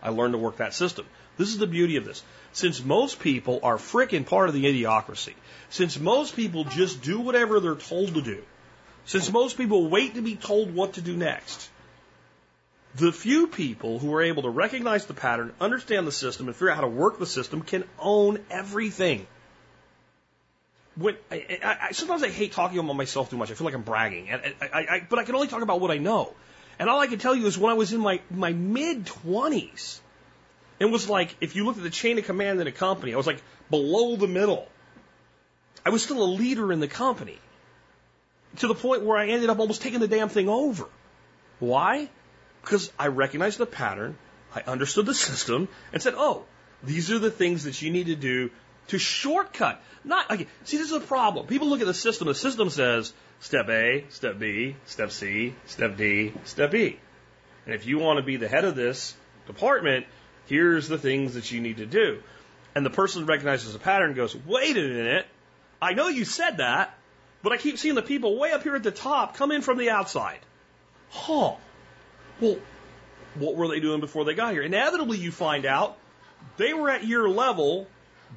I learned to work that system. This is the beauty of this. Since most people are frickin' part of the idiocracy, since most people just do whatever they're told to do, since most people wait to be told what to do next, the few people who are able to recognize the pattern, understand the system, and figure out how to work the system can own everything. When I, I, I, sometimes I hate talking about myself too much. I feel like I'm bragging, and I, but I can only talk about what I know. And all I can tell you is when I was in my my mid twenties, it was like if you looked at the chain of command in a company, I was like below the middle. I was still a leader in the company to the point where I ended up almost taking the damn thing over. Why? Because I recognized the pattern, I understood the system, and said, oh, these are the things that you need to do to shortcut. Not okay, see this is a problem. People look at the system, the system says step A, step B, step C, step D, step E. And if you want to be the head of this department, here's the things that you need to do. And the person recognizes a pattern goes, wait a minute. I know you said that, but I keep seeing the people way up here at the top come in from the outside. Huh. Well, what were they doing before they got here? Inevitably, you find out they were at your level.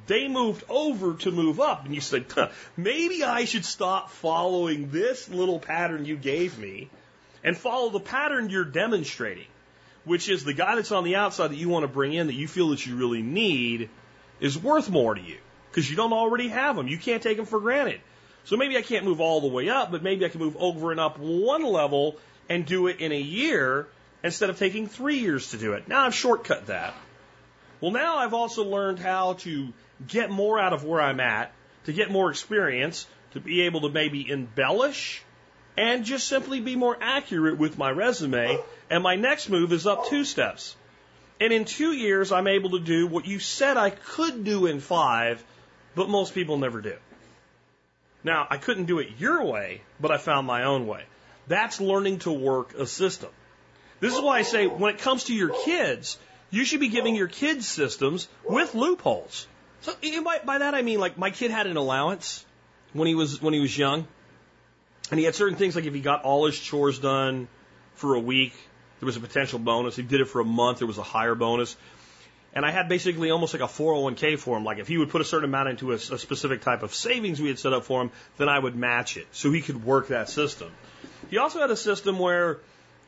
They moved over to move up. And you said, huh, maybe I should stop following this little pattern you gave me and follow the pattern you're demonstrating, which is the guy that's on the outside that you want to bring in that you feel that you really need is worth more to you because you don't already have them. You can't take them for granted. So maybe I can't move all the way up, but maybe I can move over and up one level and do it in a year instead of taking three years to do it. Now I've shortcut that. Well, now I've also learned how to get more out of where I'm at, to get more experience, to be able to maybe embellish and just simply be more accurate with my resume. And my next move is up two steps. And in two years, I'm able to do what you said I could do in five, but most people never do. Now, I couldn't do it your way, but I found my own way. That's learning to work a system. This is why I say when it comes to your kids, you should be giving your kids systems with loopholes. So by, by that I mean like my kid had an allowance when he was when he was young, and he had certain things like if he got all his chores done for a week, there was a potential bonus. If he did it for a month, there was a higher bonus. And I had basically almost like a 401k for him. Like if he would put a certain amount into a, a specific type of savings we had set up for him, then I would match it. So he could work that system. He also had a system where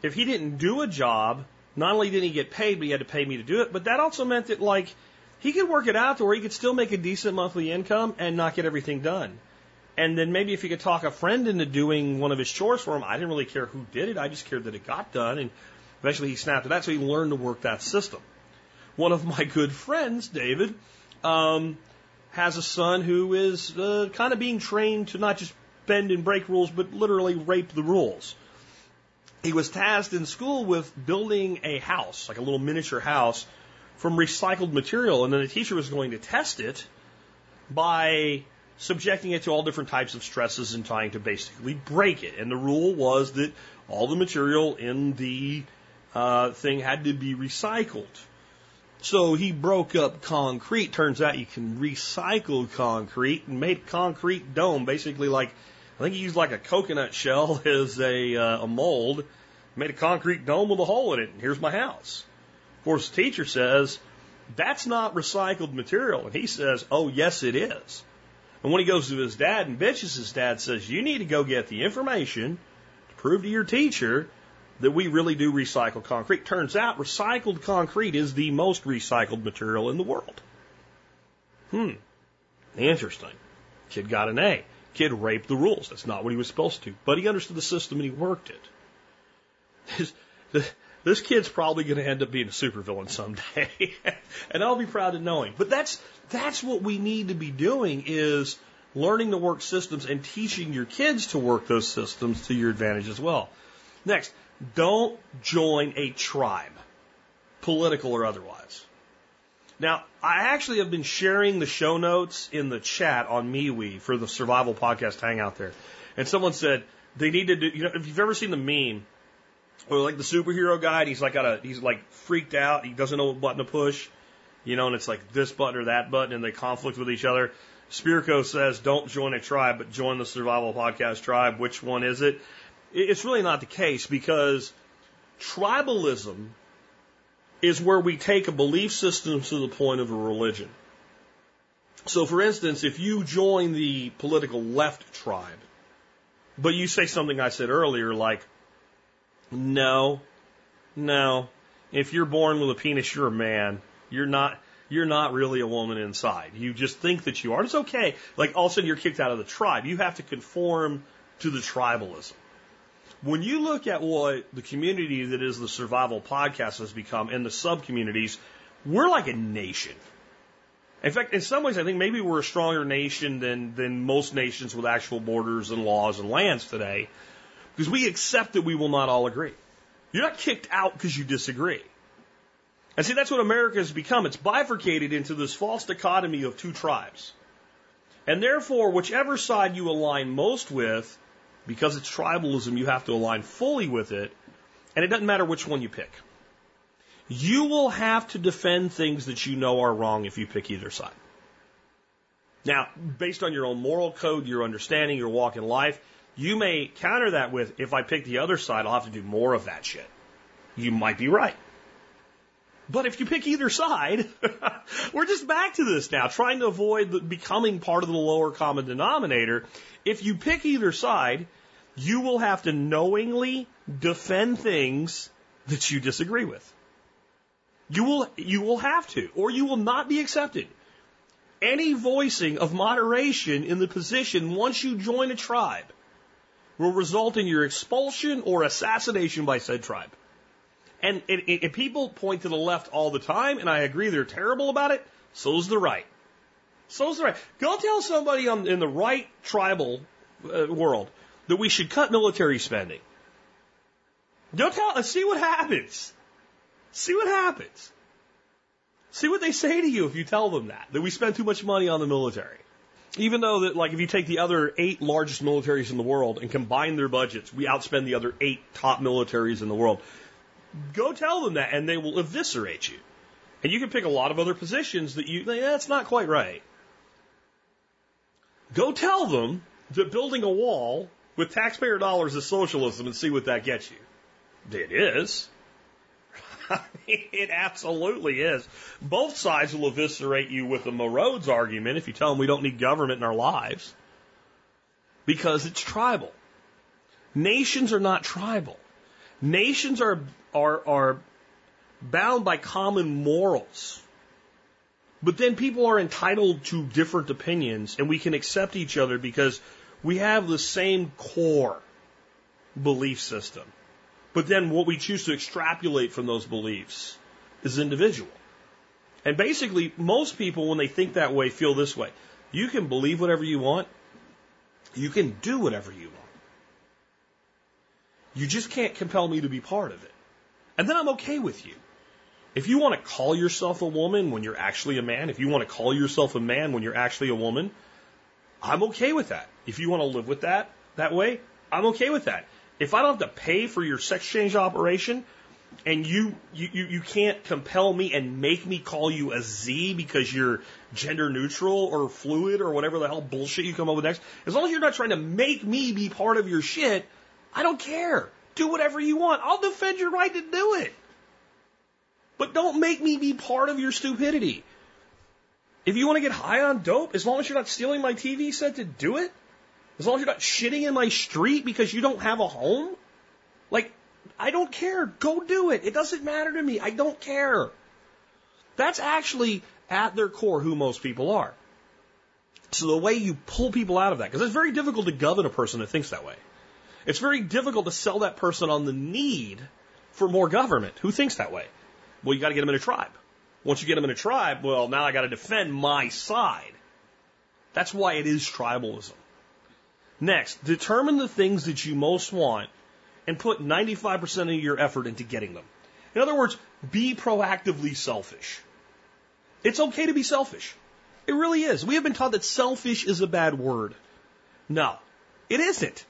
if he didn't do a job, not only didn't he get paid, but he had to pay me to do it. But that also meant that like he could work it out to where he could still make a decent monthly income and not get everything done. And then maybe if he could talk a friend into doing one of his chores for him, I didn't really care who did it. I just cared that it got done. And eventually he snapped at that. So he learned to work that system. One of my good friends, David, um, has a son who is uh, kind of being trained to not just bend and break rules, but literally rape the rules. He was tasked in school with building a house, like a little miniature house, from recycled material, and then the teacher was going to test it by subjecting it to all different types of stresses and trying to basically break it. And the rule was that all the material in the uh, thing had to be recycled. So he broke up concrete. Turns out you can recycle concrete and made concrete dome, basically like I think he used like a coconut shell [laughs] as a, uh, a mold, made a concrete dome with a hole in it, and here's my house. Of course, the teacher says that's not recycled material, and he says, "Oh yes, it is." And when he goes to his dad and bitches, his dad says, You need to go get the information to prove to your teacher that we really do recycle concrete. Turns out recycled concrete is the most recycled material in the world. Hmm. Interesting. Kid got an A. Kid raped the rules. That's not what he was supposed to. But he understood the system and he worked it. This kid's probably going to end up being a supervillain someday, [laughs] and I'll be proud to know him. But that's that's what we need to be doing is learning to work systems and teaching your kids to work those systems to your advantage as well. Next, don't join a tribe, political or otherwise. Now, I actually have been sharing the show notes in the chat on MeWe for the Survival Podcast Hangout there. And someone said they need to do, you know, if you've ever seen the meme or like the superhero guy, and he's like got a, he's like freaked out. He doesn't know what button to push, you know, and it's like this button or that button, and they conflict with each other. Spirko says, "Don't join a tribe, but join the Survival Podcast tribe." Which one is it? It's really not the case because tribalism is where we take a belief system to the point of a religion. So, for instance, if you join the political left tribe, but you say something I said earlier, like, no. No. If you're born with a penis, you're a man. You're not you're not really a woman inside. You just think that you are. It's okay. Like all of a sudden you're kicked out of the tribe. You have to conform to the tribalism. When you look at what the community that is the survival podcast has become and the sub communities, we're like a nation. In fact, in some ways, I think maybe we're a stronger nation than, than most nations with actual borders and laws and lands today because we accept that we will not all agree. You're not kicked out because you disagree. And see, that's what America has become. It's bifurcated into this false dichotomy of two tribes. And therefore, whichever side you align most with, because it's tribalism, you have to align fully with it. and it doesn't matter which one you pick. You will have to defend things that you know are wrong if you pick either side. Now, based on your own moral code, your understanding, your walk in life, you may counter that with, if I pick the other side, I'll have to do more of that shit. You might be right. But if you pick either side, [laughs] we're just back to this now, trying to avoid becoming part of the lower common denominator. If you pick either side, you will have to knowingly defend things that you disagree with. You will, you will have to, or you will not be accepted. Any voicing of moderation in the position once you join a tribe will result in your expulsion or assassination by said tribe. And, and, and people point to the left all the time, and I agree they're terrible about it. So's the right. So's the right. Go tell somebody on, in the right tribal uh, world that we should cut military spending. Don't tell. See what happens. See what happens. See what they say to you if you tell them that that we spend too much money on the military. Even though that, like, if you take the other eight largest militaries in the world and combine their budgets, we outspend the other eight top militaries in the world. Go tell them that, and they will eviscerate you. And you can pick a lot of other positions that you that's not quite right. Go tell them that building a wall with taxpayer dollars is socialism and see what that gets you. It is. [laughs] it absolutely is. Both sides will eviscerate you with the roads argument if you tell them we don't need government in our lives because it's tribal. Nations are not tribal. Nations are, are, are bound by common morals. But then people are entitled to different opinions and we can accept each other because we have the same core belief system. But then what we choose to extrapolate from those beliefs is individual. And basically, most people, when they think that way, feel this way. You can believe whatever you want. You can do whatever you want. You just can't compel me to be part of it. And then I'm okay with you. If you want to call yourself a woman when you're actually a man, if you want to call yourself a man when you're actually a woman, I'm okay with that. If you want to live with that that way, I'm okay with that. If I don't have to pay for your sex change operation and you, you, you can't compel me and make me call you a Z because you're gender neutral or fluid or whatever the hell bullshit you come up with next, as long as you're not trying to make me be part of your shit, I don't care. Do whatever you want. I'll defend your right to do it. But don't make me be part of your stupidity. If you want to get high on dope, as long as you're not stealing my TV set to do it, as long as you're not shitting in my street because you don't have a home, like, I don't care. Go do it. It doesn't matter to me. I don't care. That's actually at their core who most people are. So the way you pull people out of that, because it's very difficult to govern a person that thinks that way. It's very difficult to sell that person on the need for more government who thinks that way. Well, you got to get them in a tribe. Once you get them in a tribe, well, now I got to defend my side. That's why it is tribalism. Next, determine the things that you most want and put 95% of your effort into getting them. In other words, be proactively selfish. It's okay to be selfish. It really is. We have been taught that selfish is a bad word. No, it isn't.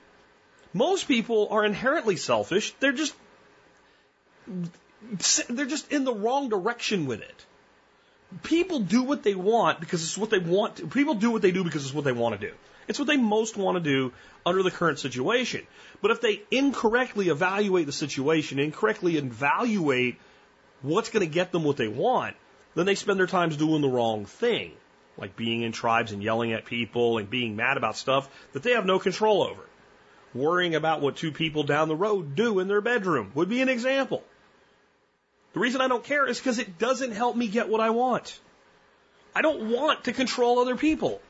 Most people are inherently selfish. They're just they're just in the wrong direction with it. People do what they want because it's what they want. To, people do what they do because it's what they want to do. It's what they most want to do under the current situation. But if they incorrectly evaluate the situation, incorrectly evaluate what's going to get them what they want, then they spend their times doing the wrong thing, like being in tribes and yelling at people and being mad about stuff that they have no control over. Worrying about what two people down the road do in their bedroom would be an example. The reason I don't care is because it doesn't help me get what I want. I don't want to control other people.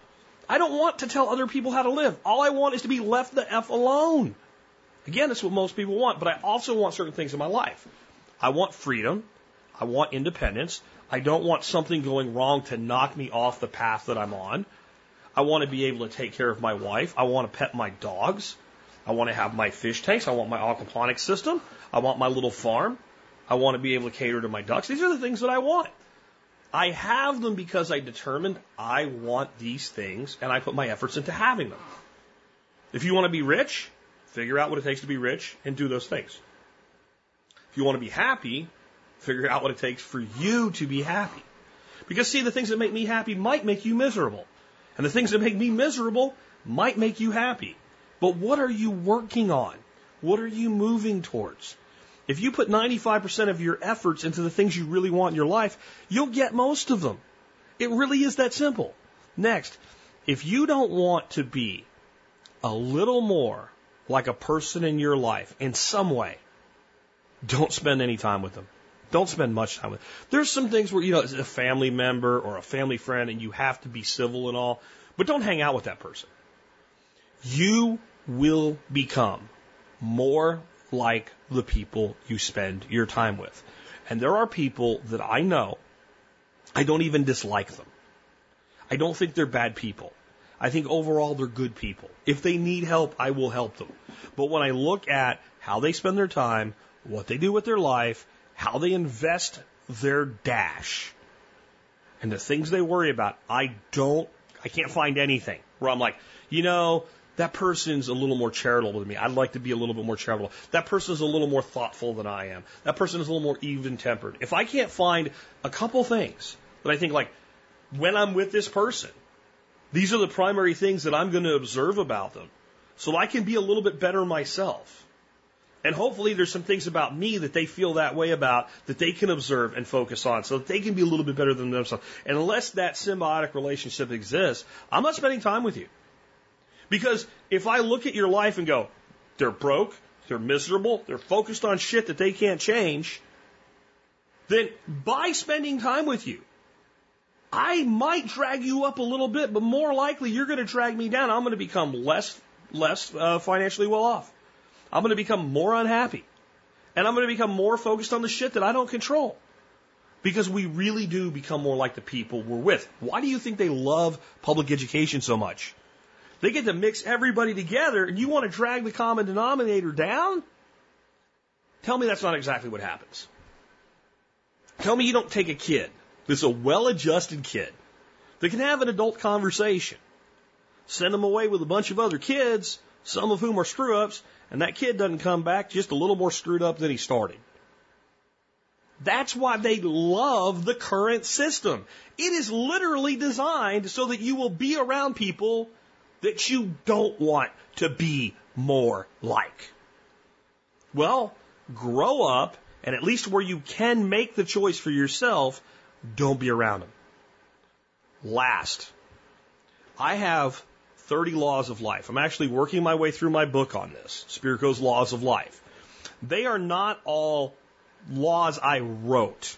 I don't want to tell other people how to live. All I want is to be left the F alone. Again, that's what most people want, but I also want certain things in my life. I want freedom. I want independence. I don't want something going wrong to knock me off the path that I'm on. I want to be able to take care of my wife. I want to pet my dogs. I want to have my fish tanks. I want my aquaponics system. I want my little farm. I want to be able to cater to my ducks. These are the things that I want. I have them because I determined I want these things and I put my efforts into having them. If you want to be rich, figure out what it takes to be rich and do those things. If you want to be happy, figure out what it takes for you to be happy. Because see, the things that make me happy might make you miserable. And the things that make me miserable might make you happy. But what are you working on? What are you moving towards? If you put 95% of your efforts into the things you really want in your life, you'll get most of them. It really is that simple. Next, if you don't want to be a little more like a person in your life in some way, don't spend any time with them. Don't spend much time with them. There's some things where, you know, it's a family member or a family friend and you have to be civil and all, but don't hang out with that person. You will become more like the people you spend your time with. And there are people that I know, I don't even dislike them. I don't think they're bad people. I think overall they're good people. If they need help, I will help them. But when I look at how they spend their time, what they do with their life, how they invest their dash, and the things they worry about, I don't, I can't find anything where I'm like, you know, that person's a little more charitable than me. I'd like to be a little bit more charitable. That person's a little more thoughtful than I am. That person is a little more even tempered. If I can't find a couple things that I think like, when I'm with this person, these are the primary things that I'm going to observe about them so I can be a little bit better myself. And hopefully there's some things about me that they feel that way about that they can observe and focus on so that they can be a little bit better than themselves. And unless that symbiotic relationship exists, I'm not spending time with you. Because if I look at your life and go, they're broke, they're miserable, they're focused on shit that they can't change, then by spending time with you, I might drag you up a little bit, but more likely you're going to drag me down. I'm going to become less less uh, financially well off. I'm going to become more unhappy. And I'm going to become more focused on the shit that I don't control. Because we really do become more like the people we're with. Why do you think they love public education so much? They get to mix everybody together and you want to drag the common denominator down? Tell me that's not exactly what happens. Tell me you don't take a kid that's a well adjusted kid that can have an adult conversation. Send them away with a bunch of other kids, some of whom are screw ups, and that kid doesn't come back just a little more screwed up than he started. That's why they love the current system. It is literally designed so that you will be around people that you don't want to be more like. Well, grow up, and at least where you can make the choice for yourself, don't be around them. Last, I have 30 laws of life. I'm actually working my way through my book on this, Spirko's Laws of Life. They are not all laws I wrote.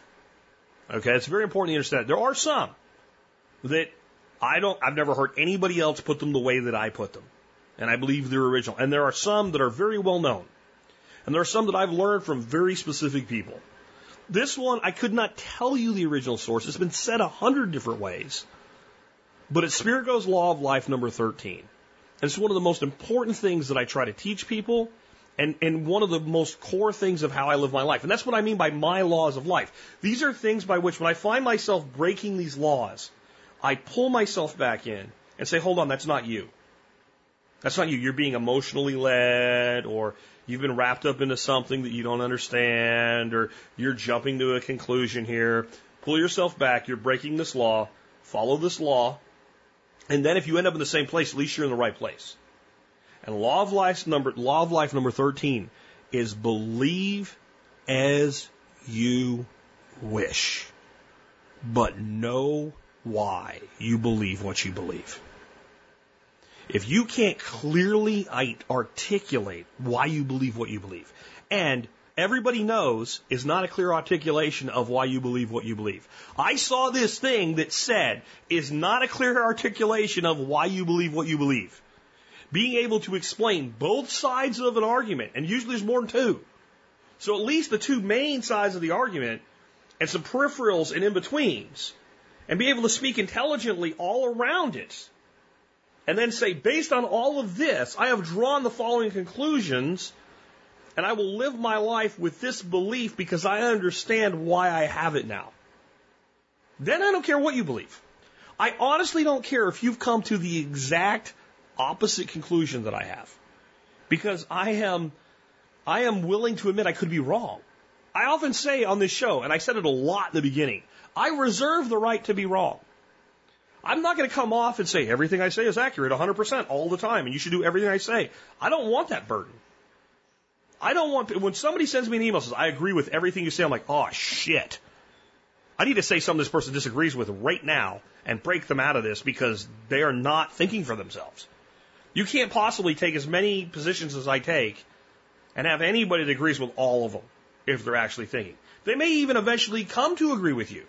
Okay, it's very important to understand. There are some that I don't, I've never heard anybody else put them the way that I put them. And I believe they're original. And there are some that are very well known. And there are some that I've learned from very specific people. This one, I could not tell you the original source. It's been said a hundred different ways. But it's Spirko's Law of Life number 13. And it's one of the most important things that I try to teach people and, and one of the most core things of how I live my life. And that's what I mean by my laws of life. These are things by which when I find myself breaking these laws, I pull myself back in and say, hold on, that's not you. That's not you. You're being emotionally led or you've been wrapped up into something that you don't understand or you're jumping to a conclusion here. Pull yourself back. You're breaking this law. Follow this law. And then if you end up in the same place, at least you're in the right place. And law of life number, law of life number 13 is believe as you wish, but know why you believe what you believe. If you can't clearly articulate why you believe what you believe, and everybody knows is not a clear articulation of why you believe what you believe. I saw this thing that said is not a clear articulation of why you believe what you believe. Being able to explain both sides of an argument, and usually there's more than two. So at least the two main sides of the argument and some peripherals and in-betweens, and be able to speak intelligently all around it. And then say, based on all of this, I have drawn the following conclusions and I will live my life with this belief because I understand why I have it now. Then I don't care what you believe. I honestly don't care if you've come to the exact opposite conclusion that I have. Because I am, I am willing to admit I could be wrong. I often say on this show, and I said it a lot in the beginning, I reserve the right to be wrong. I'm not going to come off and say everything I say is accurate 100% all the time and you should do everything I say. I don't want that burden. I don't want, when somebody sends me an email says, I agree with everything you say, I'm like, oh shit. I need to say something this person disagrees with right now and break them out of this because they are not thinking for themselves. You can't possibly take as many positions as I take and have anybody that agrees with all of them if they're actually thinking. They may even eventually come to agree with you.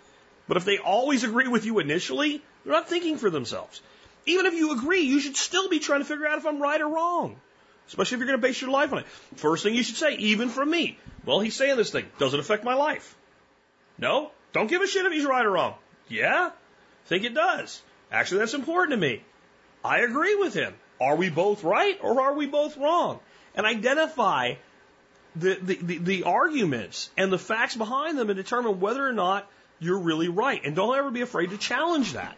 But if they always agree with you initially, they're not thinking for themselves. Even if you agree, you should still be trying to figure out if I'm right or wrong. Especially if you're going to base your life on it. First thing you should say, even from me. Well, he's saying this thing. Does it affect my life? No? Don't give a shit if he's right or wrong. Yeah? Think it does. Actually, that's important to me. I agree with him. Are we both right or are we both wrong? And identify the, the, the, the arguments and the facts behind them and determine whether or not you're really right. And don't ever be afraid to challenge that.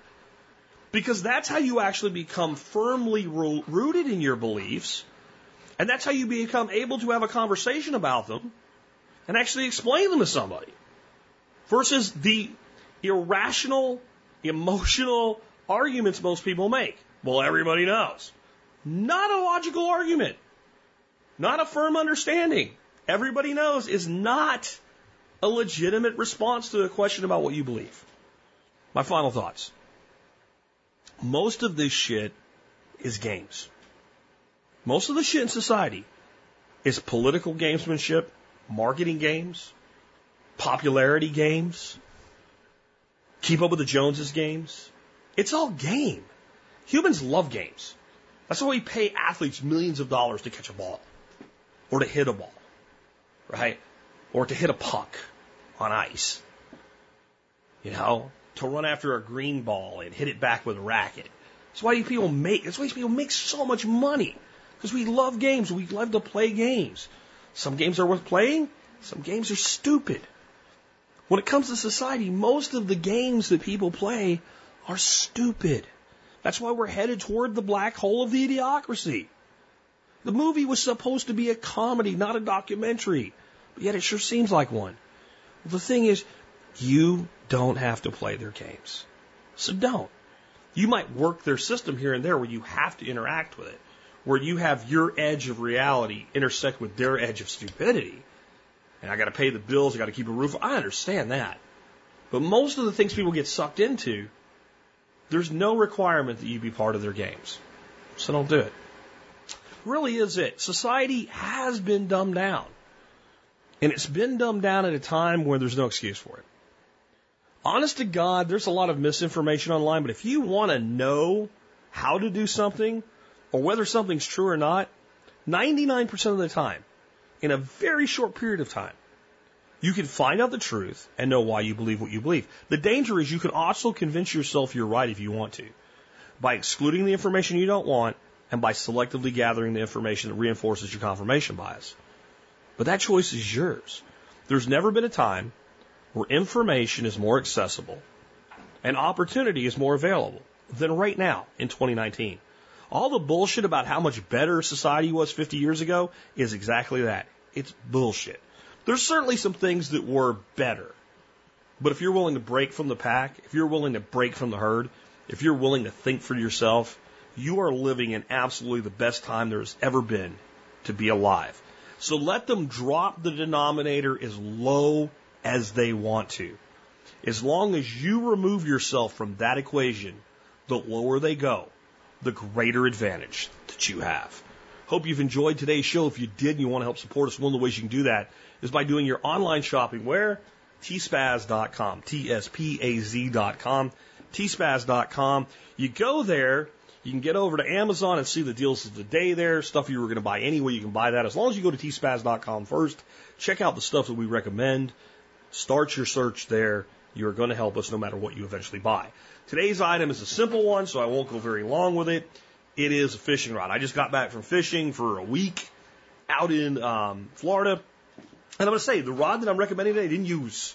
Because that's how you actually become firmly rooted in your beliefs. And that's how you become able to have a conversation about them and actually explain them to somebody. Versus the irrational, emotional arguments most people make. Well, everybody knows. Not a logical argument. Not a firm understanding. Everybody knows is not a legitimate response to a question about what you believe. My final thoughts. Most of this shit is games. Most of the shit in society is political gamesmanship, marketing games, popularity games, keep up with the Joneses games. It's all game. Humans love games. That's why we pay athletes millions of dollars to catch a ball or to hit a ball, right? Or to hit a puck on ice. You know, to run after a green ball and hit it back with a racket. That's why people make, that's why people make so much money. Because we love games. We love to play games. Some games are worth playing. Some games are stupid. When it comes to society, most of the games that people play are stupid. That's why we're headed toward the black hole of the idiocracy. The movie was supposed to be a comedy, not a documentary, yet it sure seems like one. The thing is, you don't have to play their games. So don't. You might work their system here and there where you have to interact with it, where you have your edge of reality intersect with their edge of stupidity. And I got to pay the bills, I got to keep a roof. I understand that. But most of the things people get sucked into, there's no requirement that you be part of their games. So don't do it. Really is it. Society has been dumbed down. And it's been dumbed down at a time where there's no excuse for it. Honest to God, there's a lot of misinformation online, but if you want to know how to do something or whether something's true or not, 99% of the time, in a very short period of time, you can find out the truth and know why you believe what you believe. The danger is you can also convince yourself you're right if you want to by excluding the information you don't want and by selectively gathering the information that reinforces your confirmation bias. But that choice is yours. There's never been a time where information is more accessible and opportunity is more available than right now in 2019. All the bullshit about how much better society was 50 years ago is exactly that. It's bullshit. There's certainly some things that were better. But if you're willing to break from the pack, if you're willing to break from the herd, if you're willing to think for yourself, you are living in absolutely the best time there has ever been to be alive. So let them drop the denominator as low as they want to. As long as you remove yourself from that equation, the lower they go, the greater advantage that you have. Hope you've enjoyed today's show. If you did and you want to help support us, one of the ways you can do that is by doing your online shopping where? tspaz.com, T-S-P-A-Z.com, tspaz.com. You go there, you can get over to Amazon and see the deals of the day there, stuff you were going to buy anyway. You can buy that as long as you go to tspaz.com first. Check out the stuff that we recommend. Start your search there. You're going to help us no matter what you eventually buy. Today's item is a simple one, so I won't go very long with it. It is a fishing rod. I just got back from fishing for a week out in um, Florida. And I'm going to say, the rod that I'm recommending today, I didn't use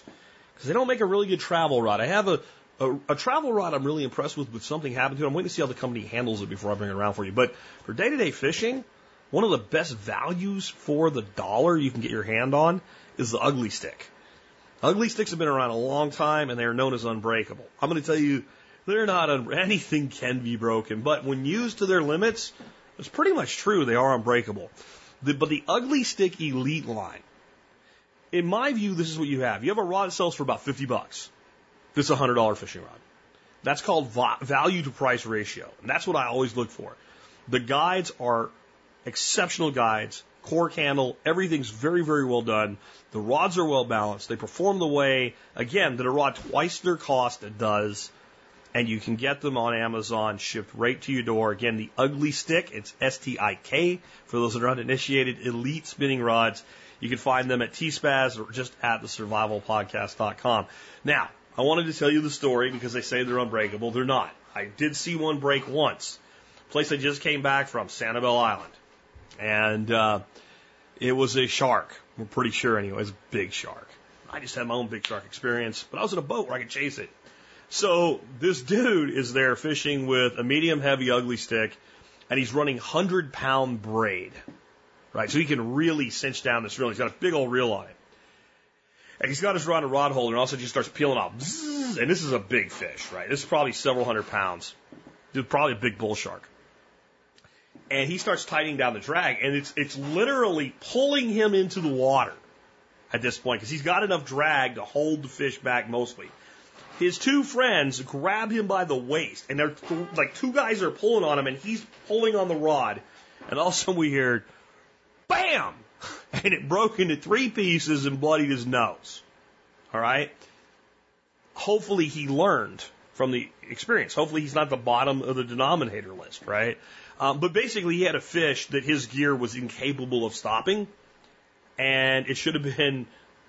because they don't make a really good travel rod. I have a a, a, travel rod I'm really impressed with, but something happened to it. I'm waiting to see how the company handles it before I bring it around for you. But for day to day fishing, one of the best values for the dollar you can get your hand on is the Ugly Stik. Ugly Stiks have been around a long time and they're known as unbreakable. I'm going to tell you, they're not, un- [laughs] anything can be broken, but when used to their limits, it's pretty much true, they are unbreakable. The, but the Ugly Stik elite line, in my view, this is what you have. You have a rod that sells for about 50 bucks. This is a $100 fishing rod. That's called value to price ratio. And that's what I always look for. The guides are exceptional guides, cork handle, everything's very, very well done. The rods are well balanced. They perform the way, again, that a rod twice their cost does. And you can get them on Amazon shipped right to your door. Again, the Ugly Stik, it's S-T-I-K for those that are uninitiated, elite spinning rods. You can find them at T-Spaz or just at the survivalpodcast.com. Now, I wanted to tell you the story because they say they're unbreakable. They're not. I did see one break once. Place I just came back from, Sanibel Island. And, uh, it was a shark. We're pretty sure anyway. It's a big shark. I just had my own big shark experience, but I was in a boat where I could chase it. So this dude is there fishing with a medium heavy Ugly Stik and he's running 100 pound braid. Right. So he can really cinch down this reel. He's got a big old reel on it. And he's got his rod and rod holder and also just starts peeling off. Bzzz, and this is a big fish, right? This is probably several hundred pounds. Dude, probably a big bull shark. And he starts tightening down the drag and it's, it's literally pulling him into the water at this point because he's got enough drag to hold the fish back mostly. His two friends grab him by the waist and they're like two guys are pulling on him and he's pulling on the rod. And all of a sudden we hear, bam! [laughs] And it broke into three pieces and bloodied his nose. All right? Hopefully he learned from the experience. Hopefully he's not the bottom of the denominator list, right? Um, but basically he had a fish that his gear was incapable of stopping and it should have been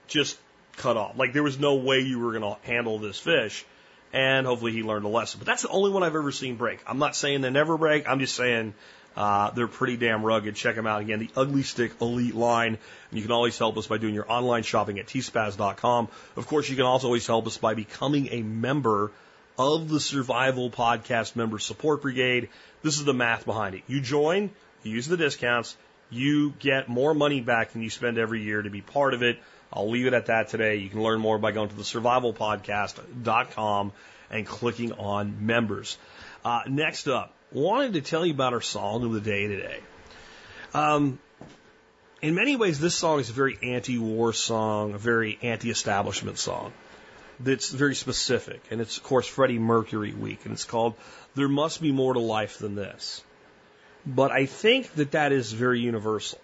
just cut off. Like there was no way you were going to handle this fish. And hopefully he learned a lesson. But that's the only one I've ever seen break. I'm not saying they never break. I'm just saying uh, they're pretty damn rugged. Check them out again. The Ugly Stik Elite line. And you can always help us by doing your online shopping at tspaz.com. Of course, you can also always help us by becoming a member of the Survival Podcast Member Support Brigade. This is the math behind it. You join, you use the discounts, you get more money back than you spend every year to be part of it. I'll leave it at that today. You can learn more by going to the survivalpodcast.com and clicking on members. Uh, next up, wanted to tell you about our song of the day today. Um, in many ways, this song is a very anti-war song, a very anti-establishment song. That's very specific, and it's of course Freddie Mercury week, and it's called "There Must Be More to Life Than This." But I think that that is very universal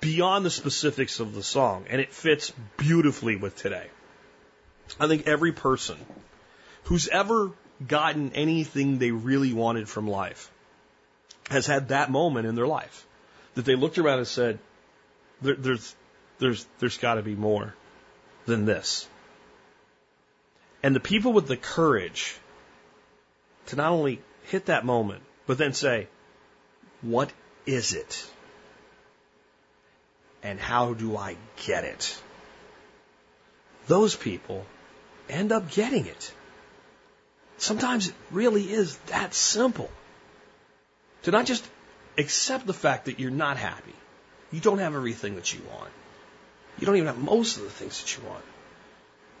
beyond the specifics of the song, and it fits beautifully with today. I think every person who's ever gotten anything they really wanted from life has had that moment in their life that they looked around and said, there, "There's, there's, there's got to be more than this." And the people with the courage to not only hit that moment, but then say, "What is it?" and how do I get it? Those people end up getting it. Sometimes it really is that simple. To not just accept the fact that you're not happy. You don't have everything that you want. You don't even have most of the things that you want.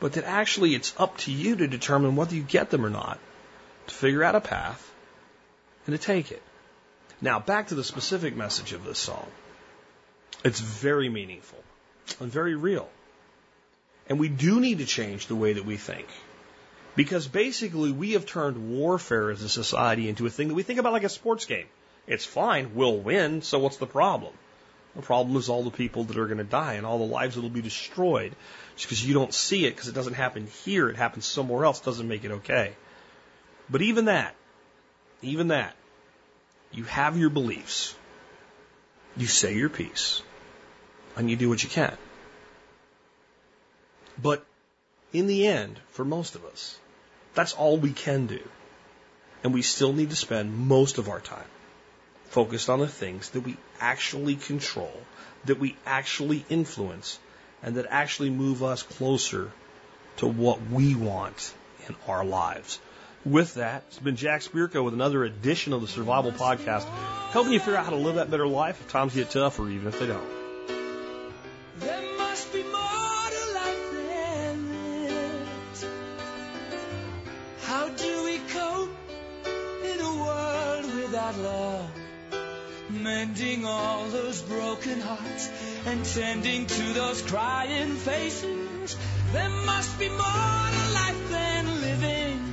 But that actually it's up to you to determine whether you get them or not, to figure out a path, and to take it. Now, back to the specific message of this song. It's very meaningful and very real. And we do need to change the way that we think. Because basically, we have turned warfare as a society into a thing that we think about like a sports game. It's fine, we'll win, so what's the problem? The problem is all the people that are going to die and all the lives that will be destroyed. Just because you don't see it, because it doesn't happen here, it happens somewhere else, doesn't make it okay. But even that, even that, you have your beliefs. You say your piece and you do what you can. But in the end, for most of us, that's all we can do. And we still need to spend most of our time focused on the things that we actually control, that we actually influence, and that actually move us closer to what we want in our lives. With that, it's been Jack Spirko with another edition of the Survival Podcast, helping you figure out how to live that better life if times get tough or even if they don't. Mending all those broken hearts and tending to those crying faces. There must be more to life than living.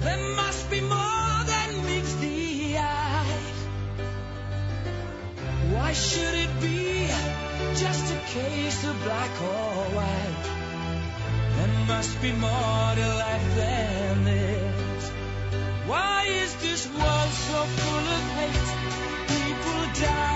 There must be more than meets the eye. Why should it be just a case of black or white? There must be more to life than this. Why is full of hate? People dying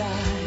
end,